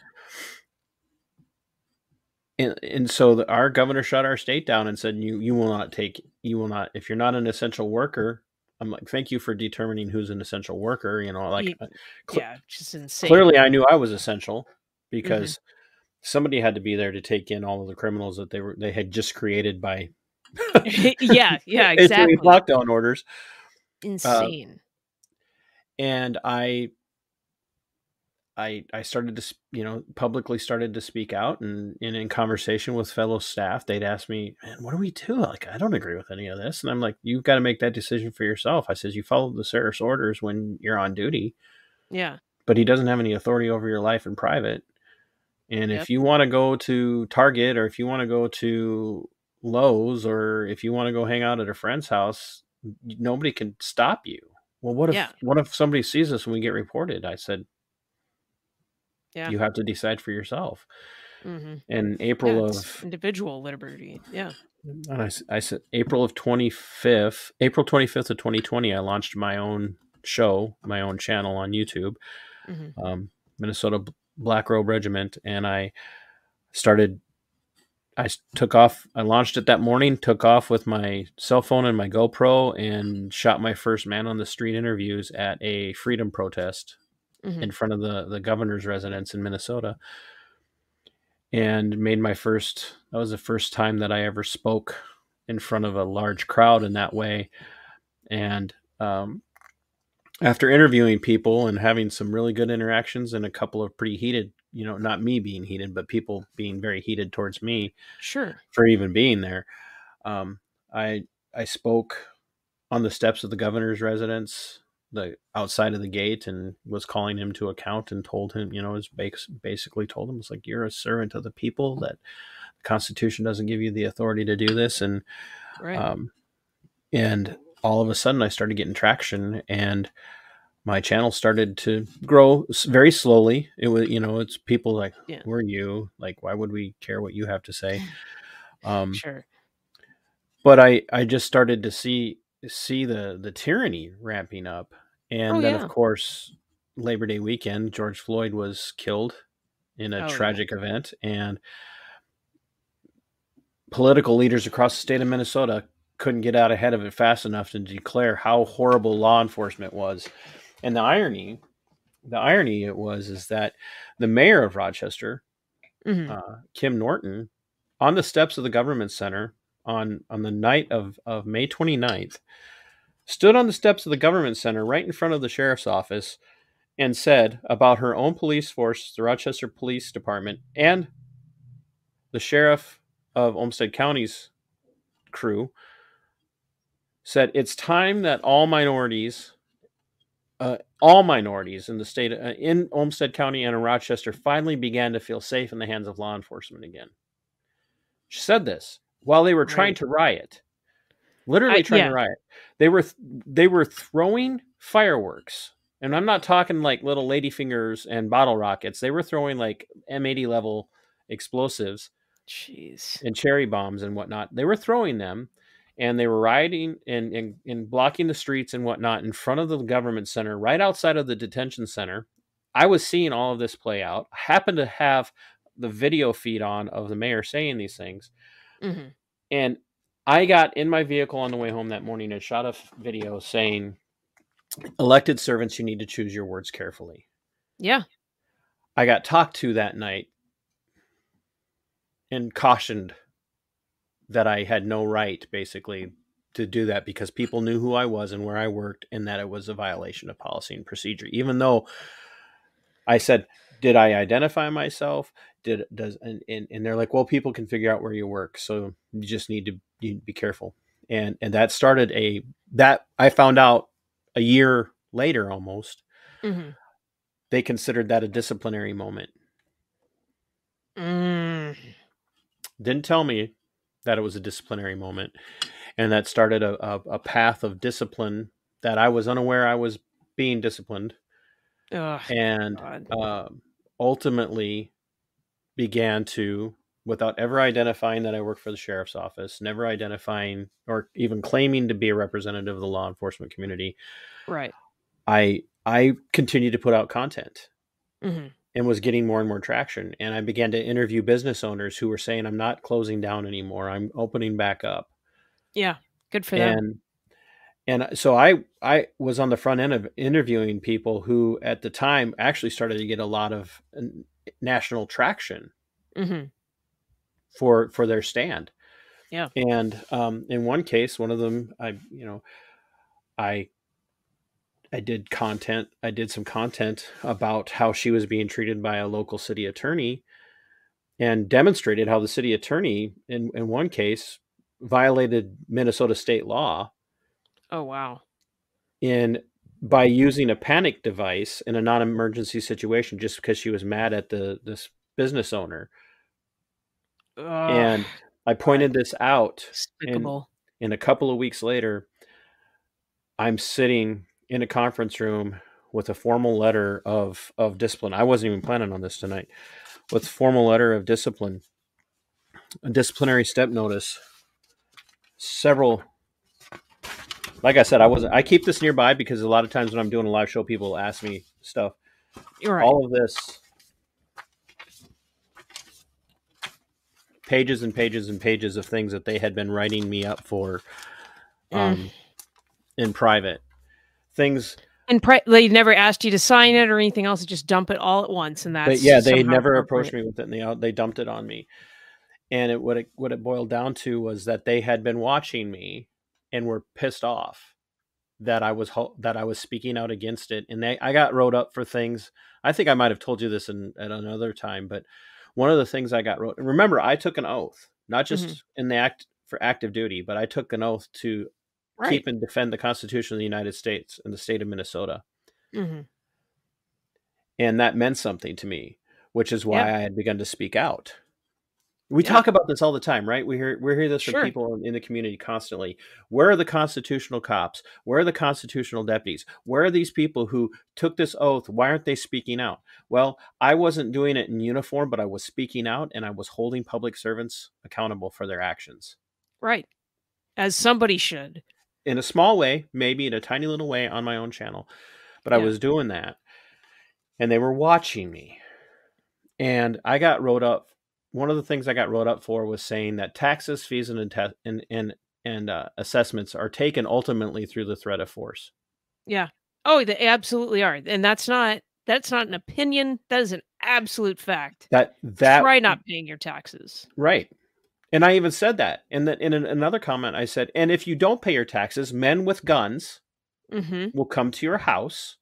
And, and so the, our governor shut our state down and said you you will not take you will not if you're not an essential worker I'm like, thank you for determining who's an essential worker. You know, like uh, cl- yeah. Just insane. clearly I knew I was essential because somebody had to be there to take in all of the criminals that they were they had just created by yeah, yeah, exactly. lockdown orders. Um, Insane. and I I I started to you know publicly started to speak out and, and in conversation with fellow staff they'd ask me man what do we do like I don't agree with any of this and I'm like you've got to make that decision for yourself I says you follow the sheriff's orders when you're on duty yeah. but he doesn't have any authority over your life in private and Yep. if you want to go to Target or if you want to go to Lowe's or if you want to go hang out at a friend's house nobody can stop you well what if Yeah. what if somebody sees us and we get reported I said Yeah. you have to decide for yourself. hmm In April yeah, of, individual liberty. Yeah. and I said April of 25th, April 25th of 2020, I launched my own show, my own channel on YouTube, hmm um, Minnesota Black Robe Regiment, and I started. I took off. I launched it that morning. Took off with my cell phone and my GoPro, and shot my first man on the street interviews at a freedom protest hmm in front of the the governor's residence in Minnesota and made my first that was the first time that I ever spoke in front of a large crowd in that way and um, after interviewing people and having some really good interactions and a couple of pretty heated you know not me being heated but people being very heated towards me Sure. for even being there um, I I spoke on the steps of the governor's residence the outside of the gate and was calling him to account and told him you know was basically told him it's like you're a servant of the people that the constitution doesn't give you the authority to do this and Right. um, and all of a sudden i started getting traction and my channel started to grow very slowly it was you know it's people like Yeah. who are you like why would we care what you have to say um, sure. but I I just started to see see the the tyranny ramping up, and Oh, then yeah. of course Labor Day weekend, George Floyd was killed in a Oh, yeah. tragic event, and political leaders across the state of Minnesota couldn't get out ahead of it fast enough to declare how horrible law enforcement was, and the irony. The irony it was is that the mayor of Rochester, hmm uh, Kim Norton on the steps of the government center on on the night of of May 29th stood on the steps of the government center right in front of the sheriff's office and said about her own police force the Rochester Police Department and the sheriff of Olmsted County's crew said it's time that all minorities uh, all minorities in the state uh, in Olmsted County and in Rochester finally began to feel safe in the hands of law enforcement again. She said this while they were trying Right. to riot, literally I- trying yeah. to riot. They were th- they were throwing fireworks, and I'm not talking like little ladyfingers and bottle rockets. They were throwing like M80 level explosives Jeez. and cherry bombs and whatnot. They were throwing them and they were rioting and, and, and blocking the streets and whatnot in front of the government center, right outside of the detention center. I was seeing all of this play out. I happened to have the video feed on of the mayor saying these things. hmm And I got in my vehicle on the way home that morning and shot a video saying, elected servants, you need to choose your words carefully. Yeah. I got talked to that night and cautioned that I had no right, basically, to do that because people knew who I was and where I worked, and that it was a violation of policy and procedure. Even though I said, "Did I identify myself? Did does?" And and, and they're like, "Well, people can figure out where you work, so you just need to you be careful." And and that started a that I found out a year later almost. hmm They considered that a disciplinary moment. Mm. didn't tell me that it was a disciplinary moment and that started a, a, a path of discipline that i was unaware i was being disciplined. And um, ultimately began to without ever identifying that i work for the sheriff's office never identifying or even claiming to be a representative of the law enforcement community right. i i continued to put out content. Hmm and was getting more and more traction. And I began to interview business owners who were saying, I'm not closing down anymore. I'm opening back up. Yeah. Good for them. And and so I I was on the front end of interviewing people who at the time actually started to get a lot of uh, national traction hmm for for their stand. Yeah. And um, in one case, one of them, I you know, I I did content. I did some content about how she was being treated by a local city attorney, and demonstrated how the city attorney, in in one case, violated Minnesota state law Oh wow. in by using a panic device in a non-emergency situation just because she was mad at the this business owner. And I pointed this out and a couple of weeks later i'm sitting in a conference room with a formal letter of of discipline. I wasn't even planning on this tonight. With formal letter of discipline a disciplinary step notice several like i said i wasn't i keep this nearby because a lot of times when i'm doing a live show people ask me stuff. You're right. all of this pages and pages and pages of things that they had been writing me up for um, in private things and pri- they never asked you to sign it or anything else. Just dump it all at once, and that's but yeah they never approached me with it and they, they dumped it on me and it what it what it boiled down to was that they had been watching me and were pissed off that I was that I was speaking out against it and they I got wrote up for things I think I might have told you this in, at another time but one of the things I got wrote remember I took an oath not just Mhm. in the act for active duty but I took an oath to Right. keep and defend the Constitution of the United States and the state of Minnesota. Mhm. and that meant something to me which is why i had begun to speak out. We talk about this all the time right? We hear we hear this from Sure. people in, in the community constantly. Where are the constitutional cops? Where are the constitutional deputies? Where are these people who took this oath? Why aren't they speaking out? Well i wasn't doing it in uniform but i was speaking out and i was holding public servants accountable for their actions. Right. As somebody should. In a small way, maybe in a tiny little way on my own channel, but I was doing that and they were watching me. And I got wrote up. One of the things I got wrote up for was saying that taxes, fees, and and and, and uh, assessments are taken ultimately through the threat of force. Yeah. Oh, they absolutely are, and that's not that's not an opinion. That is an absolute fact. That that Try not paying your taxes. right. And I even said that. And that in an, another comment, I said, and if you don't pay your taxes, men with guns Mm-hmm. will come to your house,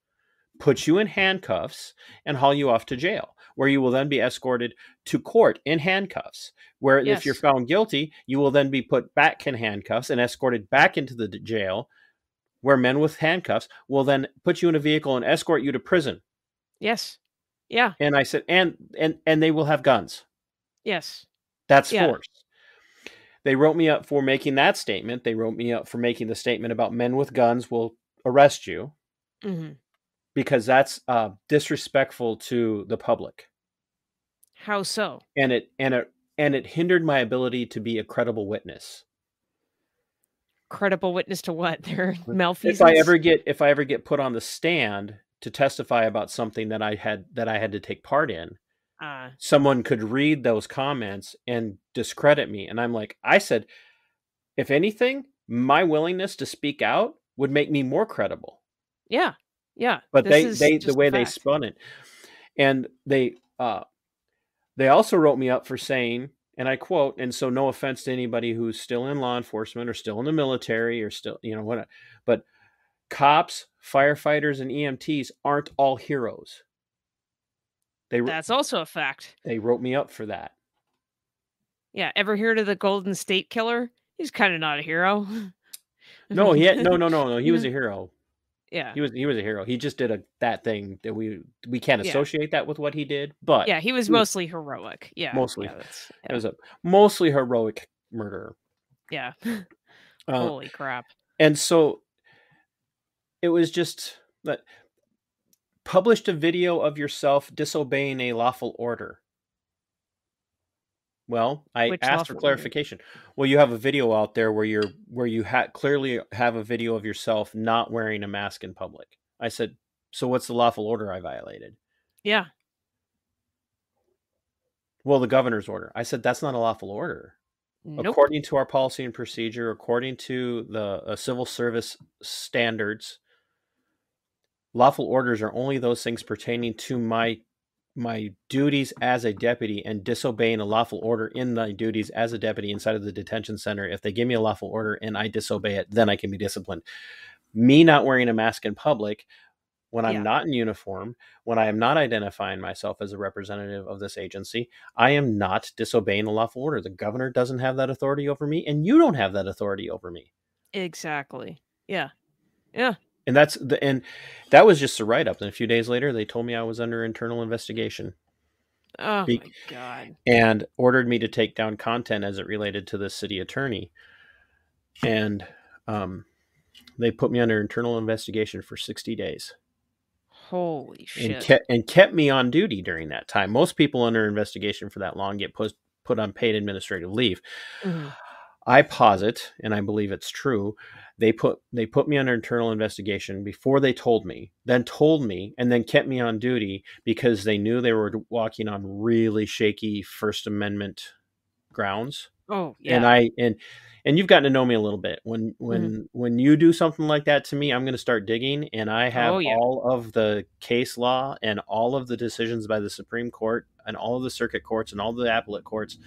put you in handcuffs, and haul you off to jail, where you will then be escorted to court in handcuffs. Where if you're found guilty, you will then be put back in handcuffs and escorted back into the jail, where men with handcuffs will then put you in a vehicle and escort you to prison. Yes. Yeah. And I said, and and and they will have guns. Yes. That's Yeah. force. They wrote me up for making that statement. They wrote me up for making the statement about men with guns will arrest you. Mm-hmm. because that's uh, disrespectful to the public, How so? and it and it and it hindered my ability to be a credible witness. Credible witness to what? Their malfeasance. If I ever get if I ever get put on the stand to testify about something that I had that I had to take part in, Uh, someone could read those comments and discredit me, and I'm like, I said, if anything, my willingness to speak out would make me more credible. yeah. Yeah. but this they is they the way they spun it and they uh they also wrote me up for saying and i quote and so no offense to anybody who's still in law enforcement or still in the military or still you know what but cops firefighters and emts aren't all heroes they That's also a fact. they wrote me up for that Yeah. Ever heard of the Golden State Killer? He's kind of not a hero. no he had, no no no no he was a hero yeah. he was he was a hero he just did a that thing that we we can't Yeah. associate that with what he did but Yeah. He was he was mostly heroic. Yeah. Mostly. Yeah. That's, it was a mostly heroic murderer yeah. uh, Holy crap. and so it was just that published a video of yourself disobeying a lawful order well i Which asked for lawful order? clarification well you have a video out there where you're where you ha- clearly have a video of yourself not wearing a mask in public i said so what's the lawful order i violated Yeah. well the governor's order i said that's not a lawful order Nope. according to our policy and procedure, according to the uh, civil service standards, lawful orders are only those things pertaining to my my duties as a deputy and disobeying a lawful order in my duties as a deputy inside of the detention center. If they give me a lawful order and I disobey it, then I can be disciplined. Me not wearing a mask in public when I'm Yeah. not in uniform, when I am not identifying myself as a representative of this agency, I am not disobeying a lawful order. The governor doesn't have that authority over me, and you don't have that authority over me. Exactly. Yeah. Yeah. And that's the and that was just a write up. And a few days later, they told me I was under internal investigation Oh Be- my god. and ordered me to take down content as it related to the city attorney. And um, they put me under internal investigation for 60 days Holy and shit. kept and kept me on duty during that time. Most people under investigation for that long get put put on paid administrative leave. I posit, and I believe it's true, they put they put me under internal investigation before they told me, then told me, and then kept me on duty because they knew they were walking on really shaky First Amendment grounds. Oh yeah. And I and and you've gotten to know me a little bit. When when mm-hmm. when you do something like that to me, I'm going to start digging, and I have Oh, yeah. all of the case law and all of the decisions by the Supreme Court and all of the circuit courts and all the appellate courts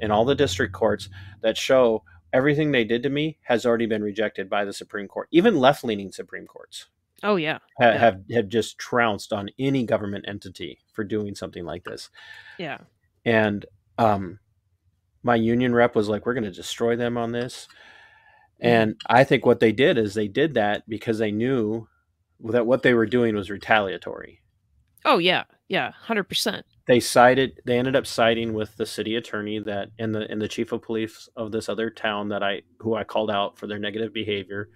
and all the district courts that show everything they did to me has already been rejected by the Supreme Court. Even left-leaning Supreme Courts oh yeah. ha- Yeah. have have just trounced on any government entity for doing something like this Yeah. and um my union rep was like we're going to destroy them on this and i think what they did is they did that because they knew that what they were doing was retaliatory Oh yeah. Yeah. Hundred percent. They sided they ended up siding with the city attorney that and the and the chief of police of this other town that i who i called out for their negative behavior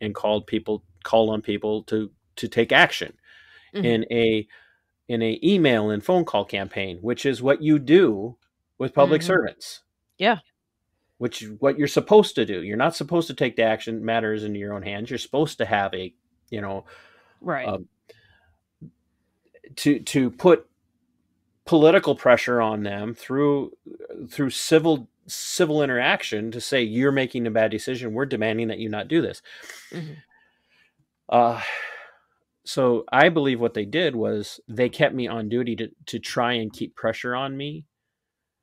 and called people called on people to to take action Mhm. in a in a email and phone call campaign which is what you do with public Mhm. servants Yeah. which what you're supposed to do you're not supposed to take the action matters into your own hands you're supposed to have a you know Right. um, to to put political pressure on them through through civil civil interaction to say you're making a bad decision we're demanding that you not do this Mhm. uh so i believe what they did was they kept me on duty to to try and keep pressure on me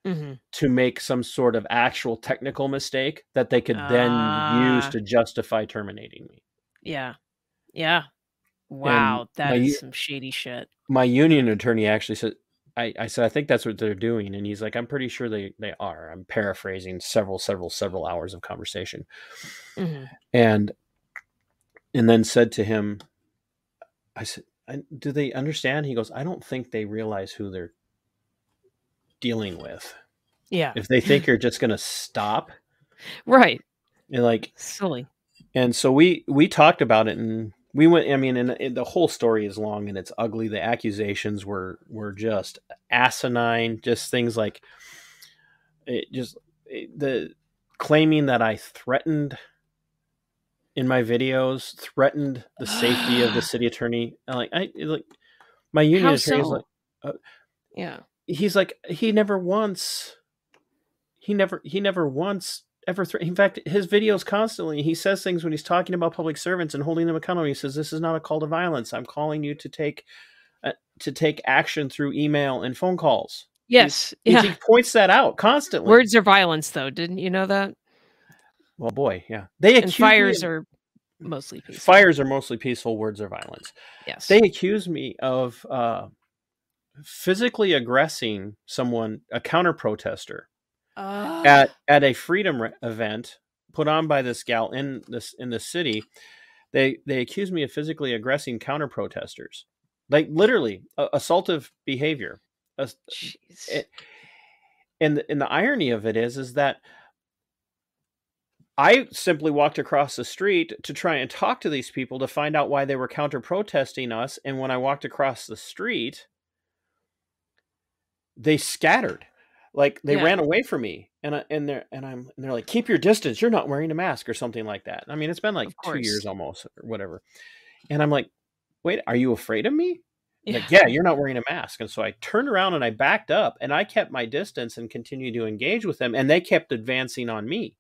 Mhm. to make some sort of actual technical mistake that they could then use Ah. to justify terminating me Yeah. Yeah. Wow. That my is some shady shit. my union attorney actually said I, I said I think that's what they're doing and he's like I'm pretty sure they they are I'm paraphrasing several several several hours of conversation Mhm. and and then said to him I said do they understand he goes I don't think they realize who they're dealing with Yeah. if they think you're just going to stop Right. and like Silly. and so we we talked about it and we went i mean and, and the whole story is long and it's ugly the accusations were were just asinine just things like it just it, the claiming that i threatened in my videos threatened the safety of the city attorney and like i like my union How attorney is so? like uh, Yeah. he's like he never once he never he never once ever in fact his videos constantly he says things when he's talking about public servants and holding them accountable he says this is not a call to violence i'm calling you to take uh, to take action through email and phone calls Yes. He- Yeah. he points that out constantly Words are violence, though. Didn't you know that? well boy yeah they And accuse fires are mostly peaceful. fires are mostly peaceful words are violence Yes. they accuse me of uh physically aggressing someone a counter protester Ah. at at a freedom re- event put on by this gal in this in the city they they accused me of physically aggressing counter protesters like literally uh, assaultive behavior Jeez. it- and the- and the irony of it is is that I simply walked across the street to try and talk to these people to find out why they were counter protesting us and when I walked across the street they scattered like they Yeah. ran away from me and I, and they're and I'm and they're like keep your distance you're not wearing a mask or something like that I mean it's been like 2 years almost or whatever and I'm like wait are you afraid of me yeah. like, yeah, you're not wearing a mask. And so I turned around and I backed up and I kept my distance and continued to engage with them. And they kept advancing on me.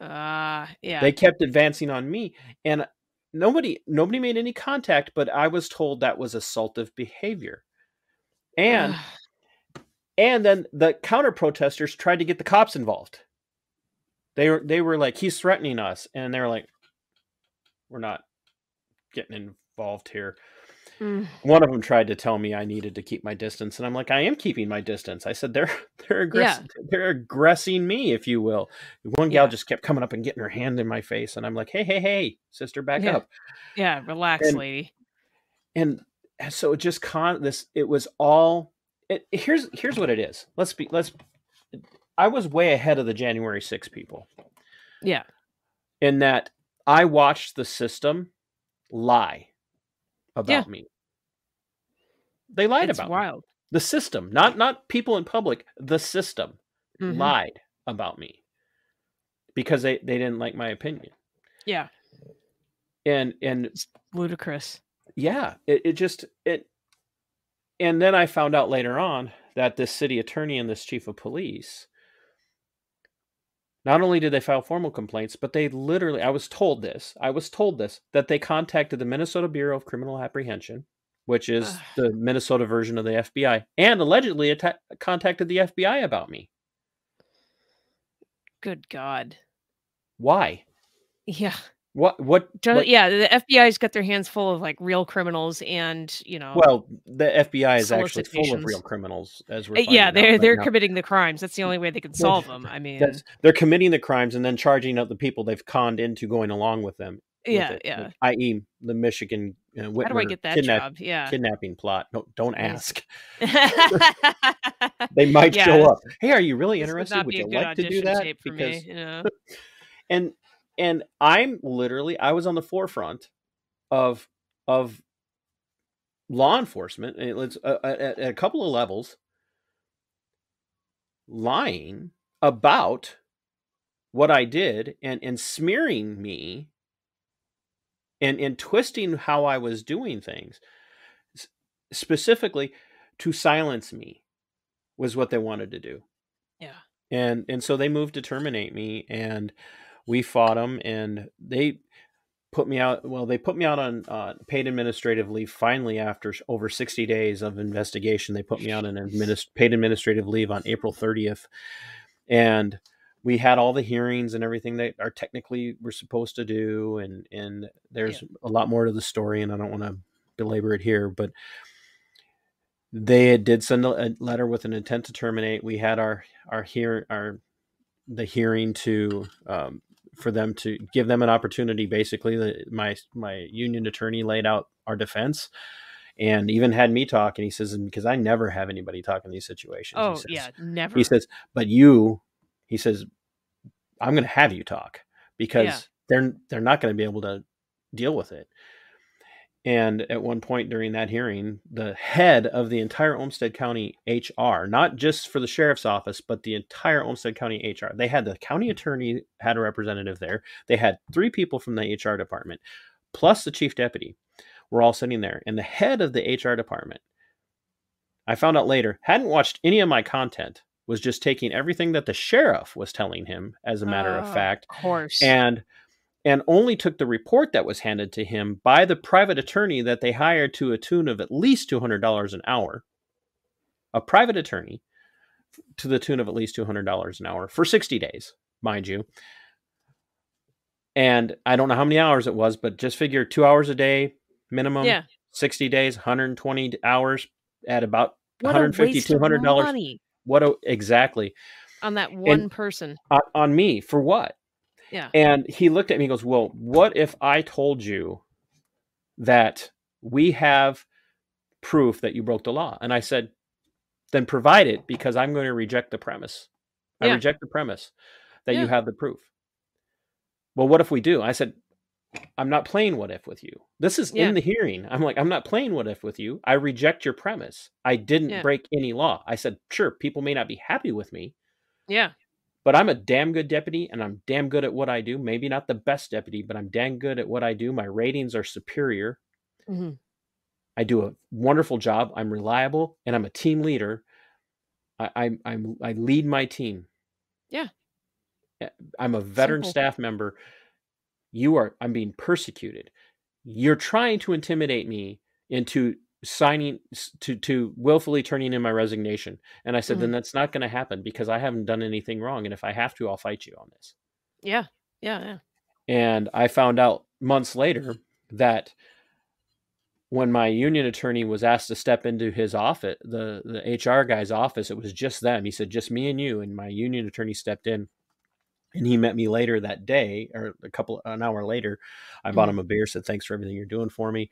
Uh, yeah. They kept advancing on me. And nobody nobody made any contact, but I was told that was assaultive behavior. And and then the counter protesters tried to get the cops involved. They were they were like, he's threatening us, and they were like, we're not getting involved here. Mm. One of them tried to tell me I needed to keep my distance, and I'm like, I am keeping my distance. I said they're they're aggress- they're aggressing me, if you will. One gal Yeah. just kept coming up and getting her hand in my face, and I'm like, hey, hey, hey, sister, back Yeah. up. Yeah, relax, And- lady. And so it just con this. It was all. It, here's here's what it is. Let's be let's. I was way ahead of the January 6 people Yeah. in that I watched the system lie about me. They lied It's about me. wild. the system, not not people in public. The system Mhm. lied about me because they they didn't like my opinion. Yeah. And and Ludicrous. yeah, it, it just it. And then I found out later on that this city attorney and this chief of police. Not only did they file formal complaints, but they literally, I was told this, I was told this, that they contacted the Minnesota Bureau of Criminal Apprehension, which is Ugh. the Minnesota version of the FBI, and allegedly atta- contacted the FBI about me. Good God. Why? Yeah. What? What? What- yeah. The FBI's got their hands full of like real criminals and, you know, Well, the FBI is actually full of real criminals, as we're uh, yeah, they're right they're now. committing the crimes. That's the only way they can solve them. I mean, That's, they're committing the crimes and then charging up the people they've conned into going along with them. yeah, it, yeah. i.e., the Michigan uh, Whitmer How do I get that kidnap- job? Yeah. kidnapping plot. No, don't ask. They might Yeah, show up. Hey, are you really This interested? not Would you like to do that? Because me. You know? and and I'm literally I was on the forefront of of law enforcement and it's uh, at, at a couple of levels lying about what I did and and smearing me and and twisting how I was doing things specifically to silence me was what they wanted to do Yeah. and and so they moved to terminate me and we fought them and they put me out well they put me out on uh, paid administrative leave finally after over 60 days of investigation. They put me out on adminis- paid administrative leave on april 30th and we had all the hearings and everything that are technically we're supposed to do and and there's a lot more to the story and i don't want to belabor it here but they did send a, a letter with an intent to terminate. We had our our hear our the hearing to um, for them to give them an opportunity basically the, my my union attorney laid out our defense and even had me talk and he says because i never have anybody talk in these situations Oh says, yeah, never. he says but you he says i'm going to have you talk because Yeah. they're they're not going to be able to deal with it and at one point during that hearing the head of the entire olmsted county hr not just for the sheriff's office but the entire olmsted county hr they had the county attorney had a representative there. They had three people from the hr department plus the chief deputy were all sitting there. And the head of the hr department i found out later hadn't watched any of my content was just taking everything that the sheriff was telling him as a matter of Oh, fact. Of course. and and only took the report that was handed to him by the private attorney that they hired to a tune of at least $200 an hour. A private attorney to the tune of at least $200 an hour for 60 days mind you. And i don't know how many hours it was but just figure 2 hours a day minimum yeah. 60 days 120 hours at about What a 150 waste of $200 money. What a, exactly. On that one person. on, on me for what Yeah. and he looked at me and goes, Well, what if I told you that we have proof that you broke the law? And I said, Then provide it because I'm going to reject the premise. I Yeah. reject the premise that you have the proof. Well, what if we do? I said, I'm not playing what if with you. This is Yeah. in the hearing. I'm like, I'm not playing what if with you. I reject your premise. I didn't Yeah. break any law. I said, Sure, people may not be happy with me, Yeah. But I'm a damn good deputy and I'm damn good at what I do. Maybe not the best deputy, but I'm damn good at what I do. My ratings are superior. hmm I do a wonderful job. I'm reliable and I'm a team leader. I, I'm, I'm, I lead my team. Yeah. I'm a veteran Simple. staff member. You are, I'm being persecuted. You're trying to intimidate me into signing to to willfully turning in my resignation. And I said, Mhm. then that's not going to happen because I haven't done anything wrong. And if I have to, I'll fight you on this. Yeah. Yeah. Yeah. And I found out months later that when my union attorney was asked to step into his office, the, the HR guy's office, it was just them. He said, just me and you. And my union attorney stepped in and he met me later that day or a couple, an hour later. I bought Mhm. him a beer, said, thanks for everything you're doing for me.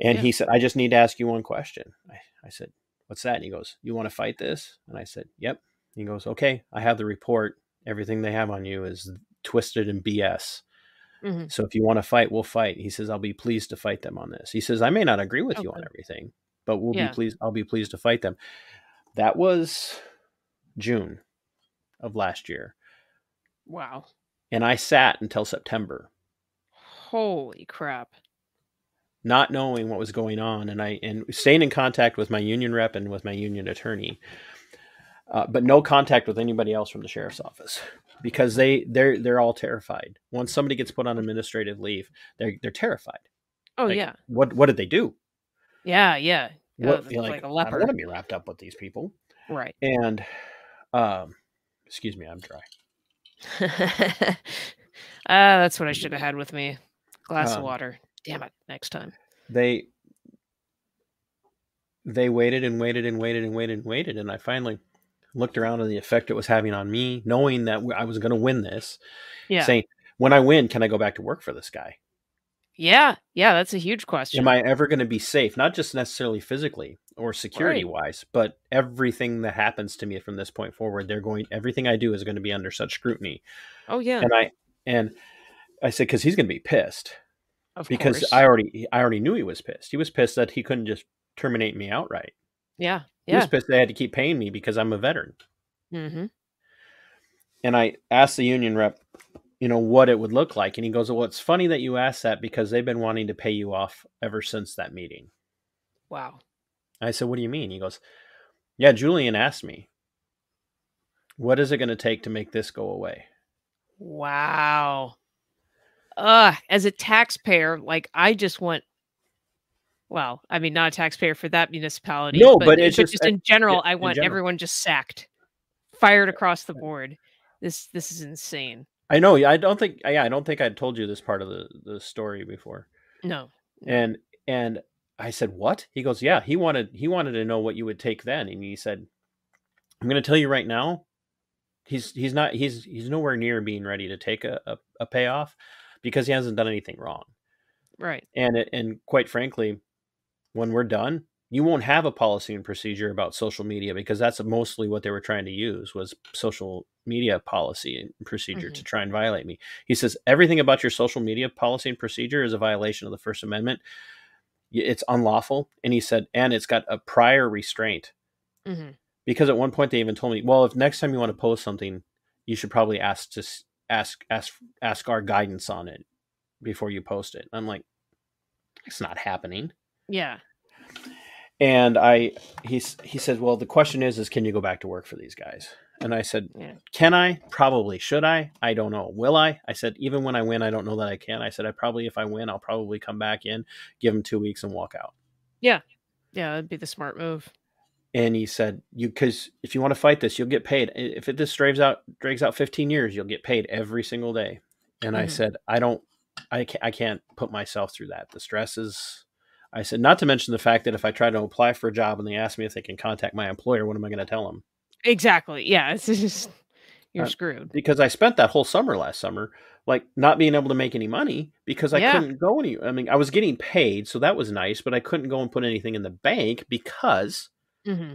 And Yeah. he said, I just need to ask you one question. I, I said, what's that? And he goes, you want to fight this? And I said, yep. He goes, okay, I have the report. Everything they have on you is twisted and BS. Mhm. So if you want to fight, we'll fight. He says, I'll be pleased to fight them on this. He says, I may not agree with you on everything, but we'll Yeah. be pleased. I'll be pleased to fight them. That was June of last year. Wow. And I sat until September, Holy crap. Not knowing what was going on. And I, and staying in contact with my union rep and with my union attorney, uh, but no contact with anybody else from the sheriff's office because they, they're, they're all terrified. Once somebody gets put on administrative leave, they're, they're terrified. Oh Like, yeah. What, what did they do? Yeah. Yeah. What, it's you're like, a I don't want to be wrapped up with these people. Right. And, um, excuse me, I'm dry. ah, that's what I should have had with me. Glass of Um, water. Damn it. Next time. They, they waited and waited and waited and waited and waited. And I finally looked around at the effect it was having on me, knowing that I was going to win this, Yeah. saying, when I win, can I go back to work for this guy? Yeah. Yeah. That's a huge question. Am I ever going to be safe? Not just necessarily physically or security wise, but everything that happens to me from this point forward, they're going, everything I do is going to be under such scrutiny. oh yeah. And I, and I said, cause he's going to be pissed. Of because course. I already I already knew he was pissed. He was pissed that he couldn't just terminate me outright. Yeah. He was pissed they had to keep paying me because I'm a veteran. Mm-hmm. And I asked the union rep, you know, what it would look like, and he goes, "Well, it's funny that you asked that because they've been wanting to pay you off ever since that meeting." Wow. I said, "What do you mean?" He goes, "Yeah, Julian asked me, what is it going to take to make this go away?" Wow. Uh, as a taxpayer, like I just want well, I mean not a taxpayer for that municipality. No, but it's just- just in general, yeah, I want general. everyone just sacked. Fired across the board. This this is insane. I know. I don't think. Yeah, I don't think I told you this part of the the story before. No. and and I said, "What?" He goes, "Yeah." He wanted he wanted to know what you would take then, and he said, "I'm going to tell you right now, he's he's not he's he's nowhere near being ready to take a, a, a payoff because he hasn't done anything wrong, Right. and it, and quite frankly, when we're done." You won't have a policy and procedure about social media because that's mostly what they were trying to use was social media policy and procedure to try and violate me. He says everything about your social media policy and procedure is a violation of the First Amendment it's unlawful and he said and it's got a prior restraint hmm because at one point they even told me well if next time you want to post something you should probably ask to ask ask ask our guidance on it before you post it. I'm like it's not happening. Yeah. and i he, he says, well the question is is can you go back to work for these guys? And i said Yeah. can i? Probably. Should i? I don't know. Will i? I said even when i win i don't know that i can. I said i probably if i win i'll probably come back in give them two weeks and walk out. Yeah. Yeah, that'd be the smart move. And he said you because if you want to fight this you'll get paid if it this drags out drags out 15 years you'll get paid every single day and i Mhm. said i don't I can't, I can't put myself through that the stress is i said not to mention the fact that if i try to apply for a job and they ask me if they can contact my employer what am i going to tell them Exactly. Yeah. It's just you're Uh, screwed. because i spent that whole summer last summer like not being able to make any money because i Yeah. couldn't go any i mean i was getting paid so that was nice but i couldn't go and put anything in the bank because hmm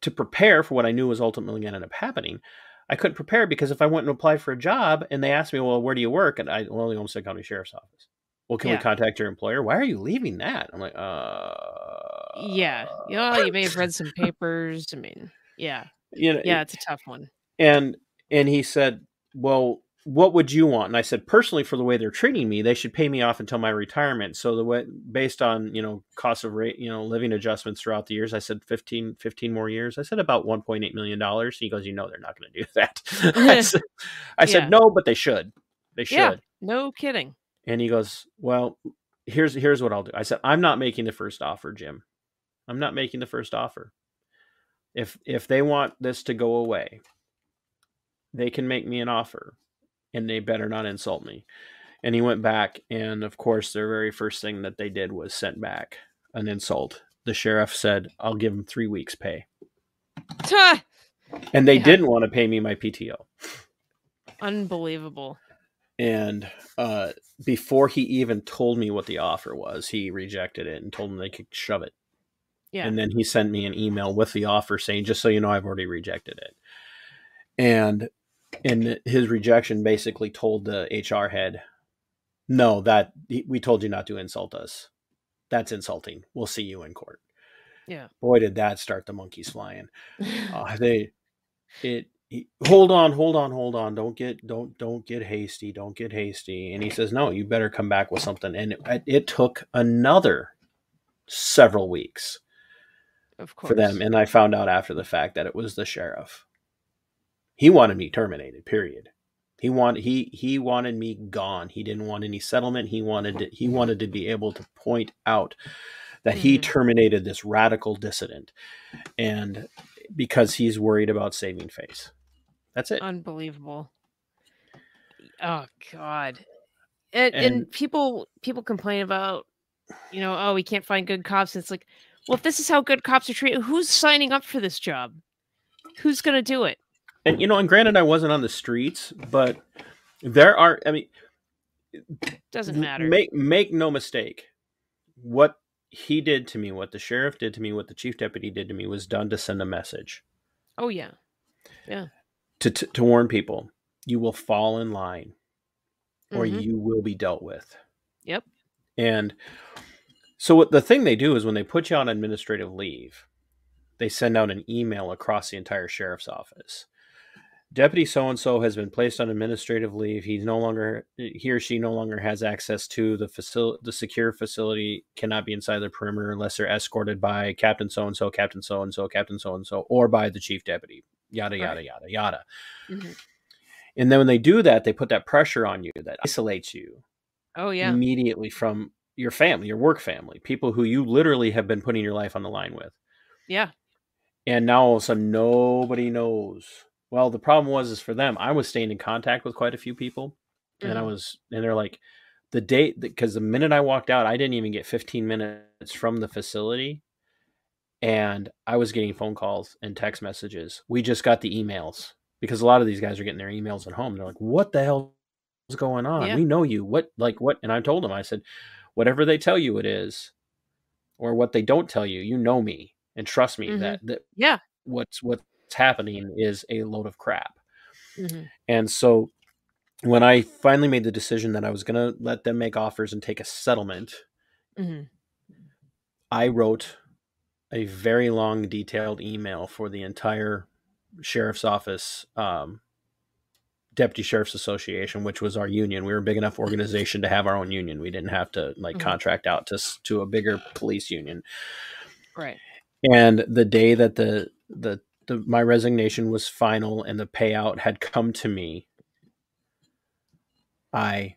to prepare for what I knew was ultimately going to end up happening. I couldn't prepare because if I went and applied for a job and they asked me, "Well, where do you work?" and I, well, the Olmsted County Sheriff's Office. Well, can Yeah. we contact your employer? Why are you leaving that? I'm like, uh, Yeah. You know, you may have read some papers. I mean, yeah. you know, Yeah, it's a tough one. and and he said, "Well, what would you want?" And I said, "Personally, for the way they're treating me, they should pay me off until my retirement. So the way, based on you know cost of rate, you know, living adjustments throughout the years, I said 15, 15 more years. I said about one point eight million dollars. He goes, "You know, they're not going to do that." I said, I said "No, but they should. They should." Yeah. No kidding. And he goes, "Well." here's here's what I'll do. I said, I'm not making the first offer, Jim. I'm not making the first offer. If if they want this to go away, they can make me an offer and they better not insult me. And he went back and of course their very first thing that they did was sent back an insult. The sheriff said, I'll give him three weeks pay. and they yeah. didn't want to pay me my PTO. Unbelievable. And uh, before he even told me what the offer was, he rejected it and told them they could shove it. Yeah. And then he sent me an email with the offer saying, just so you know, I've already rejected it. And and his rejection basically told the HR head, no, that we told you not to insult us. That's insulting. We'll see you in court. Yeah. Boy, did that start the monkeys flying. uh, they, it, he, hold on, hold on, hold on. Don't get, don't, don't get hasty. Don't get hasty. And he says, no, you better come back with something. And it, it took another several weeks of course. for them. And I found out after the fact that it was the sheriff. He wanted me terminated, period. He wanted he he wanted me gone. He didn't want any settlement. He wanted to, he wanted to be able to point out that mm-hmm. he terminated this radical dissident and because he's worried about saving face. That's it. Unbelievable. Oh god. And, and, and people people complain about you know, oh, we can't find good cops. It's like, well, if this is how good cops are treated, who's signing up for this job? Who's going to do it? And you know, and granted, I wasn't on the streets, but there are. I mean, doesn't matter. Make make no mistake. What he did to me, what the sheriff did to me, what the chief deputy did to me, was done to send a message. Oh yeah, yeah. To to, to warn people, you will fall in line, or mm-hmm. you will be dealt with. Yep. And so what the thing they do is when they put you on administrative leave, they send out an email across the entire sheriff's office. Deputy so and so has been placed on administrative leave. He's no longer he or she no longer has access to the facility. The secure facility cannot be inside the perimeter unless they're escorted by Captain so and so, Captain so and so, Captain so and so, or by the chief deputy. Yada yada right. yada yada. Mm-hmm. And then when they do that, they put that pressure on you that isolates you. Oh yeah, immediately from your family, your work family, people who you literally have been putting your life on the line with. Yeah. And now all of a sudden nobody knows. Well, the problem was is for them, I was staying in contact with quite a few people. Mm-hmm. And I mm-hmm. was and they're like the date because the minute I walked out, I didn't even get 15 minutes from the facility. And I was getting phone calls and text messages. We just got the emails because a lot of these guys are getting their emails at home. They're like, "What the hell is going on? Yeah. We know you. What like what?" And I told them, I said, whatever they tell you it is, or what they don't tell you, you know me and trust me mm-hmm. that, that yeah, what's what's happening is a load of crap. Mm-hmm. And so when I finally made the decision that I was going to let them make offers and take a settlement, mm-hmm. I wrote a very long, detailed email for the entire sheriff's office um, Deputy Sheriff's Association, which was our union. We were a big enough organization to have our own union. We didn't have to like mm-hmm. contract out to to a bigger police union. Right. And the day that the the, the my resignation was final and the payout had come to me, I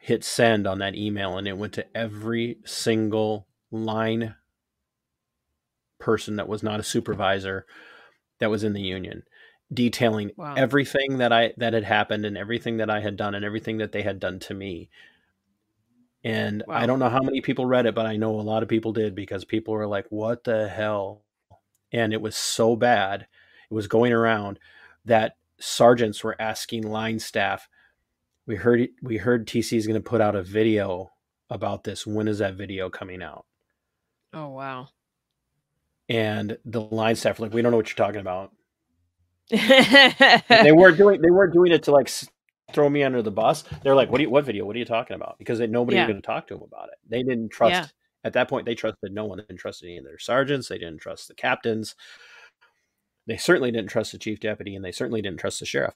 hit send on that email and it went to every single line person that was not a supervisor that was in the union detailing wow. everything that I that had happened and everything that I had done and everything that they had done to me. And wow. I don't know how many people read it, but I know a lot of people did because people were like, "What the hell?" And it was so bad. It was going around that sergeants were asking line staff, "We heard we heard TC is going to put out a video about this. When is that video coming out?" Oh wow. And the line staff were like, "We don't know what you're talking about." they weren't doing they weren't doing it to like throw me under the bus. They're like, "What do you, what video? What are you talking about?" Because they, nobody yeah. was going to talk to them about it. They didn't trust. Yeah. At that point, they trusted no one. They didn't trust any of their sergeants. They didn't trust the captains. They certainly didn't trust the chief deputy, and they certainly didn't trust the sheriff.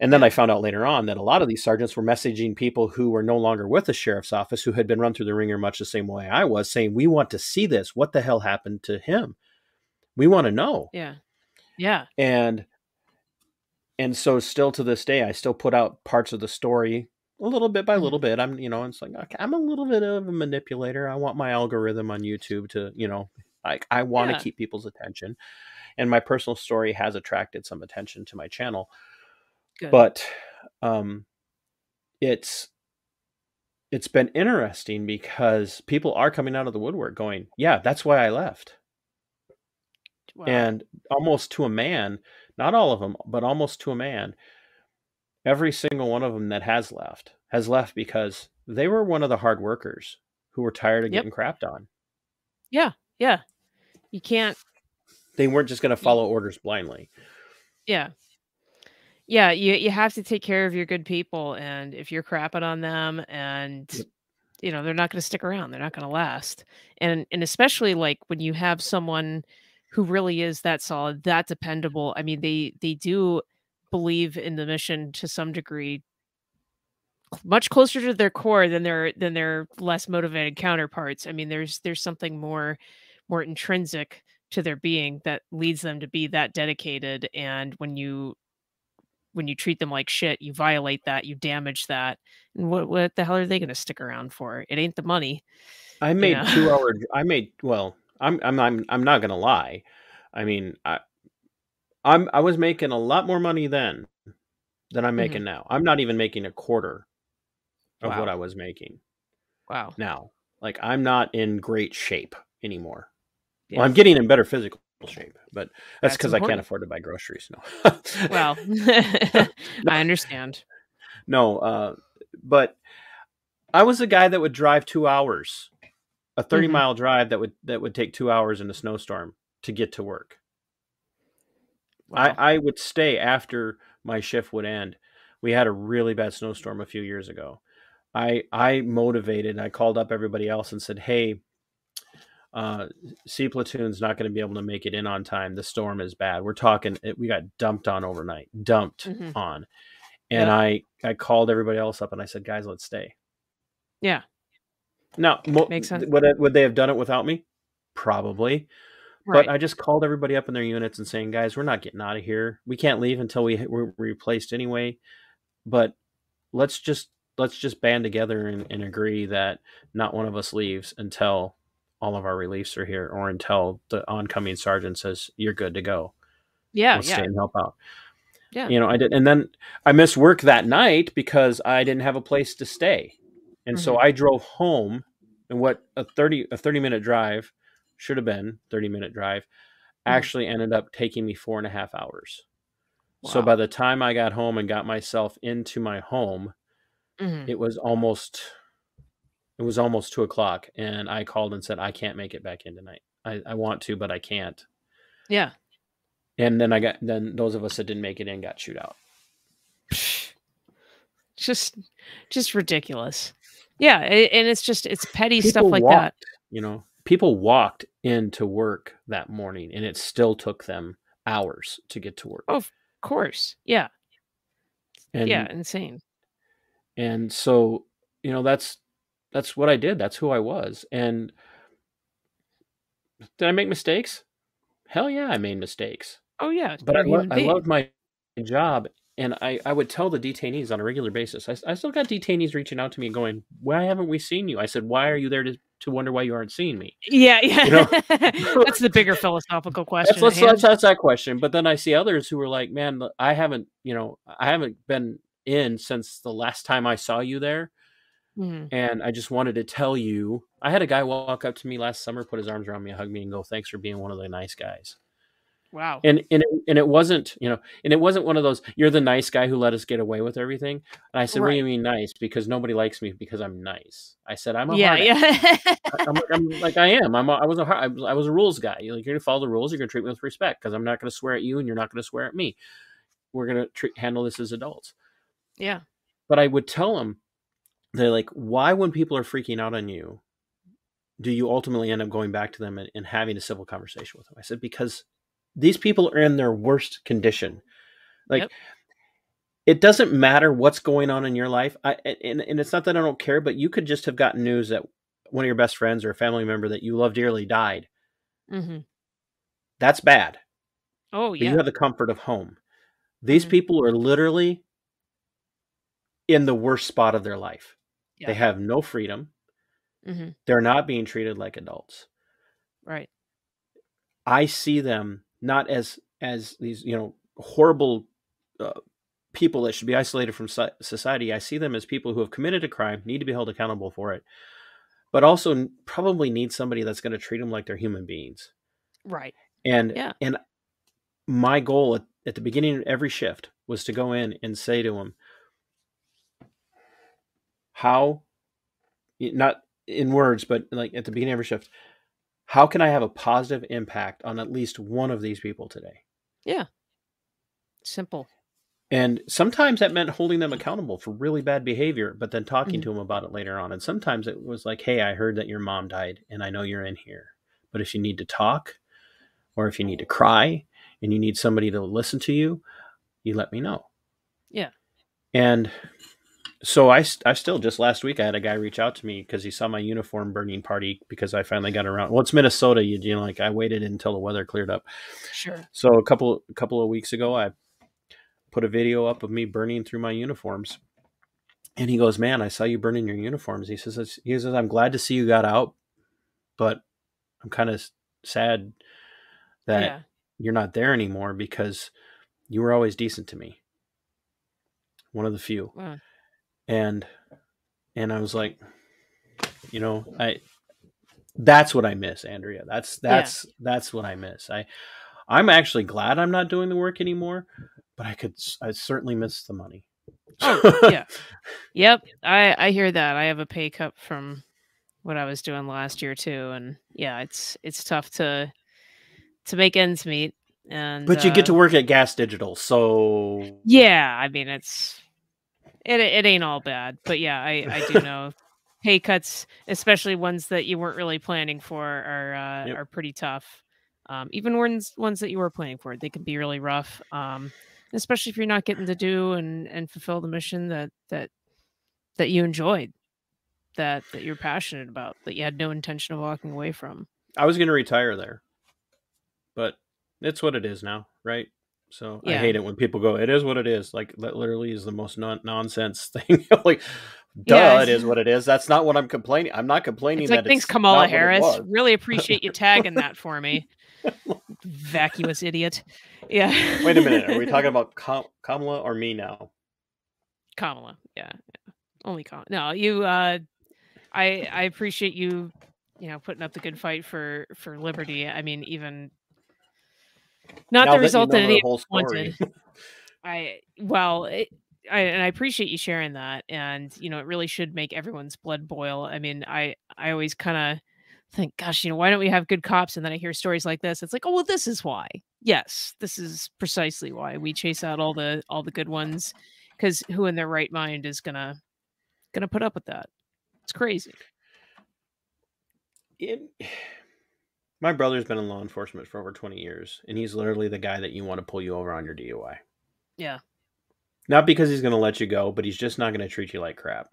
And then I found out later on that a lot of these sergeants were messaging people who were no longer with the sheriff's office, who had been run through the ringer much the same way I was, saying, "We want to see this. What the hell happened to him? We want to know." Yeah. Yeah. And and so still to this day I still put out parts of the story a little bit by little bit. I'm, you know, it's like okay, I'm a little bit of a manipulator. I want my algorithm on YouTube to, you know, like I want to Yeah. keep people's attention, and my personal story has attracted some attention to my channel. Good. But um, it's it's been interesting because people are coming out of the woodwork going, yeah, that's why I left. Wow. And almost to a man, not all of them, but almost to a man, every single one of them that has left has left because they were one of the hard workers who were tired of Yep. getting crapped on. yeah, yeah. You can't. They weren't just going to follow orders blindly. Yeah. Yeah, you you have to take care of your good people, and if you're crapping on them, and Yep. you know they're not going to stick around, they're not going to last, and and especially like when you have someone who really is that solid, that dependable. I mean, they they do believe in the mission to some degree, much closer to their core than their than their less motivated counterparts. I mean, there's there's something more more intrinsic to their being that leads them to be that dedicated, and when you when you treat them like shit, you violate that, you damage that. And what what the hell are they going to stick around for? It ain't the money. I made know? two hour. I made well. I'm I'm I'm I'm not gonna lie. I mean, I I'm I was making a lot more money then than I'm making now. I'm not even making a quarter of what I was making Wow. now. Like I'm not in great shape anymore. Yeah. Well, I'm getting in better physical shape, but that's because I can't afford to buy groceries. No. Well, I understand. no. Uh, but I was a guy that would drive two hours, a 30 Mhm. mile drive that would that would take two hours in a snowstorm to get to work. Wow. I, I would stay after my shift would end. We had a really bad snowstorm a few years ago. I I motivated. I called up everybody else and said, "Hey, uh, C platoon's not going to be able to make it in on time. The storm is bad. We're talking. It, we got dumped on overnight. Dumped Mhm. on." And Yep. I I called everybody else up and I said, "Guys, let's stay." Yeah. Now, mo- Makes sense. would would they have done it without me? Probably. Right. But I just called everybody up in their units and saying, guys, we're not getting out of here. We can't leave until we we're replaced anyway. But let's just let's just band together and, and agree that not one of us leaves until all of our reliefs are here or until the oncoming sergeant says you're good to go. yeah. Let's Yeah. stay and help out. Yeah. You know, I did and then I missed work that night because I didn't have a place to stay. And so Mhm. I drove home and what a 30 a 30 minute drive should have been 30 minute drive Mhm. actually ended up taking me four and a half hours. So by the time I got home and got myself into my home, Mhm. it was almost it was almost two o'clock and I called and said, I can't make it back in tonight. I, I want to, but I can't. Yeah. And then I got then those of us that didn't make it in got chewed out. Just just ridiculous. Yeah, and it's just it's petty stuff like walked, that. you know, people walked into work that morning and it still took them hours to get to work. Oh, of course. Yeah. and yeah, insane. and so you know that's that's what i did that's who i was and did i make mistakes hell yeah i made mistakes Oh yeah, but i, lo- I loved my job and I, I would tell the detainees on a regular basis I, I still got detainees reaching out to me going why haven't we seen you i said why are you there to, to wonder why you aren't seeing me Yeah, yeah. You know? That's the bigger philosophical question. let's, let's, at hand. let's ask that question but then i see others who are like man i haven't you know i haven't been in since the last time i saw you there Mhm. and I just wanted to tell you. I had a guy walk up to me last summer, put his arms around me, hug me, and go, "Thanks for being one of the nice guys." Wow. And and it, and it wasn't, you know, and it wasn't one of those. You're the nice guy who let us get away with everything. And I said, "What do you mean nice? Because nobody likes me because I'm nice." I said, "I'm a yeah, hard yeah. I'm, I'm like I am. I'm a, I was a hard, I was, I was a rules guy. You're like you're gonna follow the rules. You're gonna treat me with respect because I'm not gonna swear at you and you're not gonna swear at me. We're gonna treat, handle this as adults." yeah. but I would tell them, they're like, why, when people are freaking out on you, do you ultimately end up going back to them and, and having a civil conversation with them? I said, because these people are in their worst condition. Like, Yep. it doesn't matter what's going on in your life. I, and, and it's not that I don't care, but you could just have gotten news that one of your best friends or a family member that you love dearly died. Mm-hmm. That's bad. Oh but yeah. you have the comfort of home. These Mhm. people are literally in the worst spot of their life. Yeah. They have no freedom. hmm They're not being treated like adults. Right. I see them not as as these you know horrible uh, people that should be isolated from society. I see them as people who have committed a crime, need to be held accountable for it, but also probably need somebody that's going to treat them like they're human beings. Right. And Yeah. and my goal at, at the beginning of every shift was to go in and say to them, how, not in words, but like at the beginning of every shift, how can I have a positive impact on at least one of these people today? Yeah. Simple. And sometimes that meant holding them accountable for really bad behavior, but then talking Mhm. to them about it later on. And sometimes it was like, hey, I heard that your mom died and I know you're in here. But if you need to talk or if you need to cry and you need somebody to listen to you, you let me know. Yeah. And so I, I still just last week I had a guy reach out to me because he saw my uniform burning party because I finally got around. Well, it's Minnesota, you, you know, like I waited until the weather cleared up. Sure. So a couple a couple of weeks ago, I put a video up of me burning through my uniforms, and he goes, "Man, I saw you burning your uniforms." He says, "He says I'm glad to see you got out, but I'm kind of sad that yeah. you're not there anymore because you were always decent to me, one of the few." Wow. And and I was like, you know, I that's what I miss, Andrea. That's that's that's what I miss. I I'm actually glad I'm not doing the work anymore, but I could I certainly miss the money. Oh, yeah. Yep. I I hear that. I have a pay cut from what I was doing last year too, and yeah, it's it's tough to to make ends meet. And But you get to uh, work at Gas Digital, so yeah. I mean, it's it it ain't all bad, but yeah, I I do know pay cuts, especially ones that you weren't really planning for, are uh, Yep. are pretty tough. Um, even ones ones that you were planning for, they can be really rough. Um, especially if you're not getting to do and and fulfill the mission that that that you enjoyed, that that you're passionate about, that you had no intention of walking away from. I was going to retire there. But it's what it is now, right? So I hate it when people go, "It is what it is." Like that literally is the most non- nonsense thing. like, duh, Yeah. it is what it is. That's not what I'm complaining. I'm not complaining It's that like thanks, it's Kamala not what it Harris. Really appreciate you tagging that for me. Vacuous idiot. Yeah. Wait a minute. Are we talking about Kam- Kamala or me now? Kamala? Yeah. yeah. Only Kamala. No, you. uh I I appreciate you. You know, putting up the good fight for for liberty. I mean, even not Now the that you result know that the any whole story. wanted. I well, it, I and I appreciate you sharing that, and you know, it really should make everyone's blood boil. I mean, I I always kind of think, gosh, you know, why don't we have good cops? And then I hear stories like this. It's like, oh well, this is why. Yes, this is precisely why we chase out all the all the good ones, because who in their right mind is gonna gonna put up with that? It's crazy. It- my brother's been in law enforcement for over 20 years, and he's literally the guy that you want to pull you over on your DUI. Yeah, Not because he's going to let you go, but he's just not going to treat you like crap.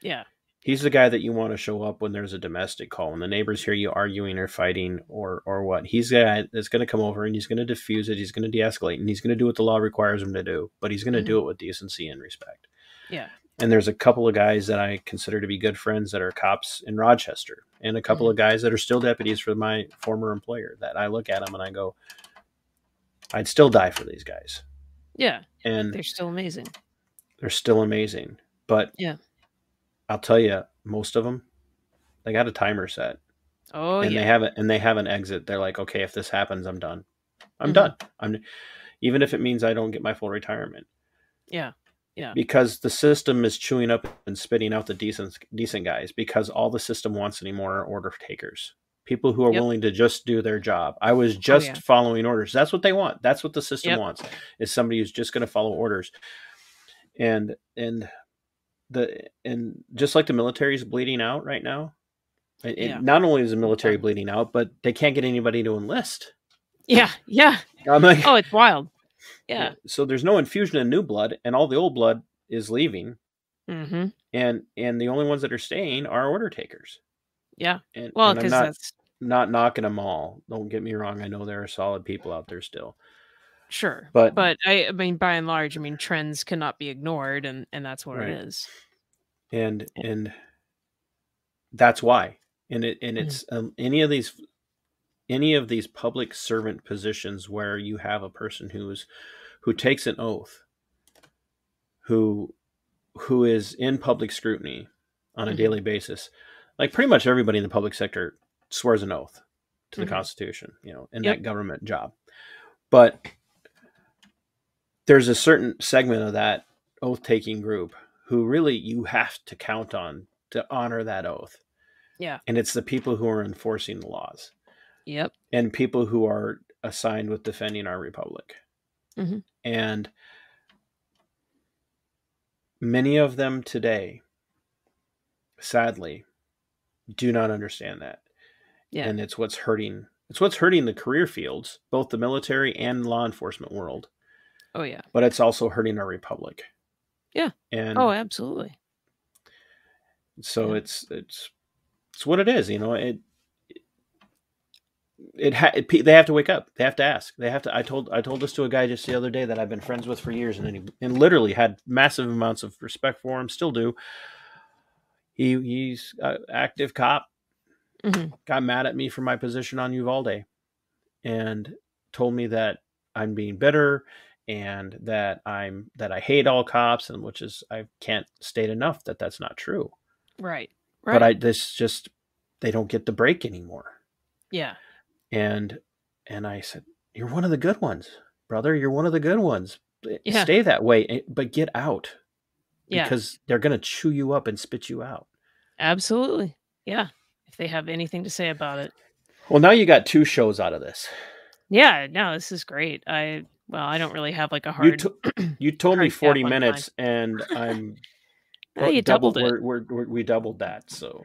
yeah, He's the guy that you want to show up when there's a domestic call, and the neighbors hear you arguing or fighting or or what. He's the guy that's going to come over and he's going to diffuse it. He's going to de-escalate, and he's going to do what the law requires him to do. But he's going to mm-hmm. do it with decency and respect. yeah, And there's a couple of guys that I consider to be good friends that are cops in Rochester, and a couple of guys that are still deputies for my former employer. That I look at them and I go, I'd still die for these guys, yeah. and They're still amazing. they're still amazing. But Yeah. I'll tell you, most of them, they got a timer set, Oh and yeah, they have it, and they have an exit. They're like, okay, if this happens, I'm done. I'm Mhm. done. I'm, even if it means I don't get my full retirement, yeah, yeah, because the system is chewing up and spitting out the decent decent guys. Because all the system wants anymore are order takers. People who are Yep. willing to just do their job. I was oh, just yeah. following orders. That's what they want. That's what the system Yep. wants. Is somebody who's just going to follow orders. And and the and just like the military is bleeding out right now. and Yeah. Not only is the military bleeding out, but they can't get anybody to enlist. yeah, yeah. I'm like, Oh, it's wild. Yeah. So there's no infusion of new blood, and all the old blood is leaving, Mm-hmm. and and the only ones that are staying are order takers. Yeah. And, Well, because not that's not knocking them all. Don't get me wrong. I know there are solid people out there still. Sure. But But I, I mean, by and large, I mean, trends cannot be ignored, and and that's what Right. it is. and and that's why and it and Mhm. it's um, any of these any of these public servant positions where you have a person who's who takes an oath who who is in public scrutiny on a Mhm. daily basis like pretty much everybody in the public sector swears an oath to the Mhm. constitution you know in Yep. that government job but there's a certain segment of that oath taking group who really you have to count on to honor that oath Yeah. and it's the people who are enforcing the laws Yep. and people who are assigned with defending our republic. Mhm. And many of them today, sadly, do not understand that. Yeah. And it's what's hurting it's what's hurting the career fields, both the military and law enforcement world, Oh yeah. but it's also hurting our republic. Yeah. And Oh, absolutely. so yeah. it's it's it's what it is, you know, it it, ha- it they have to wake up. They have to ask. They have to. I told I told this to a guy just the other day that I've been friends with for years, and he, and literally had massive amounts of respect for him. Still do. He he's an active cop. Mhm. Got mad at me for my position on Uvalde, and told me that I'm being bitter and that I'm that I hate all cops, and which is I can't state enough that that's not true. Right. Right. But I this just they don't get the break anymore yeah. And and I said, "You're one of the good ones, brother. You're one of the good ones. Yeah. Stay that way, eh, but get out Yeah. because they're gonna chew you up and spit you out." Absolutely. Yeah. If they have anything to say about it. Well, now you got two shows out of this. Yeah. No, this is great. I well, I don't really have like a You hard. to- you told me 40 minutes, and I'm Oh, you doubled it. We're, we're, we're, we doubled that. So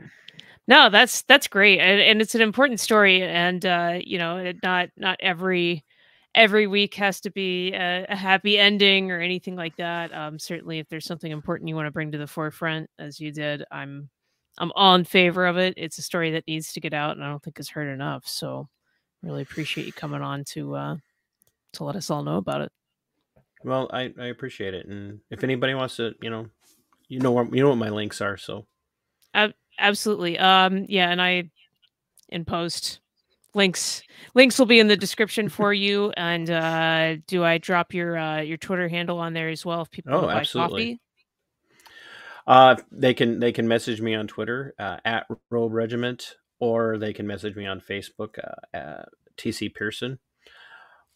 No, that's that's great, and, and it's an important story, and uh, you know, it not not every every week has to be a, a happy ending or anything like that. Um, certainly, if there's something important you want to bring to the forefront, as you did, I'm I'm all in favor of it. It's a story that needs to get out, and I don't think it's heard enough. So, really appreciate you coming on to uh, to let us all know about it. well, I, I appreciate it, and if anybody wants to, you know, you know where you know what my links are. So Absolutely. Um, yeah, and I in post links links will be in the description for you. And uh do I drop your uh your Twitter handle on there as well if people Oh, want to buy absolutely. coffee? Uh, they can they can message me on Twitter uh, at Robe Regiment, or they can message me on Facebook uh, at TC Pearson,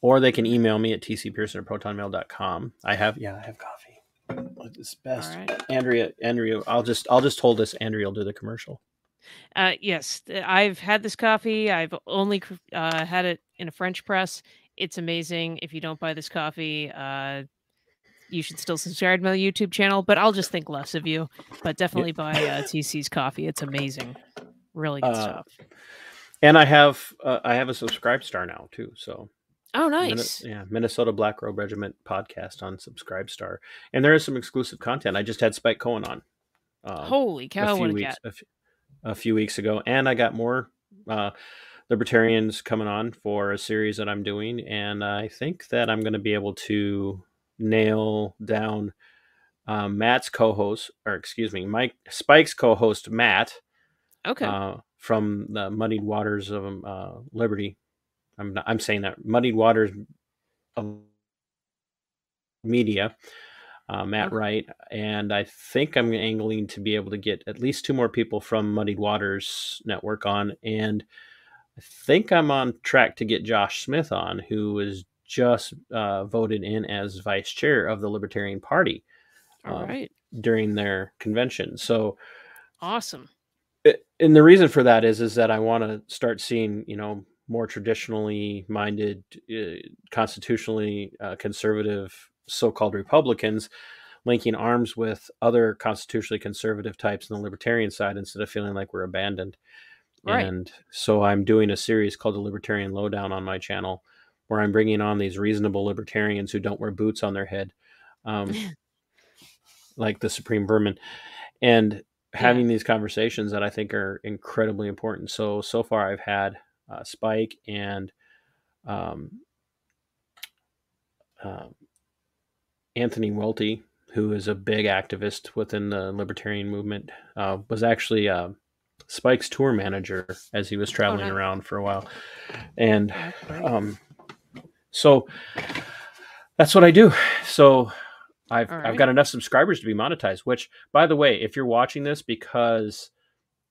or they can email me at tcpearson at protonmail.com. I have yeah, I have coffee. It's best. right. Andrea, Andrea, I'll just I'll just hold this. Andrea will do the commercial. Uh yes, I've had this coffee. I've only uh had it in a French press. It's amazing. If you don't buy this coffee, uh you should still subscribe to my YouTube channel, but I'll just think less of you. But definitely buy uh, TC's coffee. It's amazing. Really good Uh, stuff. And I have uh, I have a subscribe star now too. So Oh, nice. yeah, Minnesota Black Robe Regiment podcast on Subscribe Star, and there is some exclusive content. I just had Spike Cohen on. Um, Holy cow, a few weeks a, f- a few weeks ago, and I got more uh, libertarians coming on for a series that I'm doing, and I think that I'm going to be able to nail down um, Matt's co-host, or excuse me, Mike Spike's co-host Matt Okay. uh, from the Muddied Waters of um, uh, Liberty. I'm not, I'm saying that Muddied Waters Media, uh, Matt Okay. Wright, and I think I'm angling to be able to get at least two more people from Muddied Waters Network on, and I think I'm on track to get Josh Smith on, who was just uh, voted in as vice chair of the Libertarian Party All um, right. during their convention. So Awesome. it- and the reason for that is is that I want to start seeing you know more traditionally minded, uh, constitutionally uh, conservative so-called Republicans linking arms with other constitutionally conservative types on the libertarian side instead of feeling like we're abandoned. Right. And so I'm doing a series called the Libertarian Lowdown on my channel, where I'm bringing on these reasonable libertarians who don't wear boots on their head, um, like the Supreme Vermin, and having these conversations that I think are incredibly important. So so far, I've had uh, Spike and um, uh, Anthony Welty, who is a big activist within the libertarian movement, uh, was actually uh, Spike's tour manager as he was Oh, traveling nice. around for a while, and um, so that's what I do. So I've All I've got enough subscribers to be monetized. Which, by the way, if you're watching this because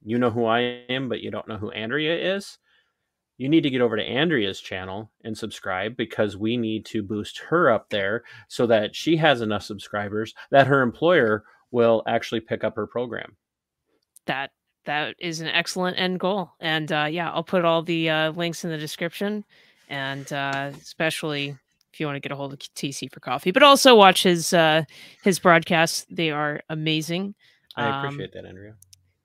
you know who I am, but you don't know who Andrea is, you need to get over to Andrea's channel and subscribe because we need to boost her up there so that she has enough subscribers that her employer will actually pick up her program. that that is an excellent end goal. And uh yeah i'll put all the uh links in the description. And uh especially if you want to get a hold of tc for coffee but also watch his uh his broadcasts. They are amazing. I Um, appreciate that, Andrea.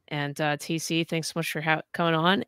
and uh tc thanks so much for ha- coming on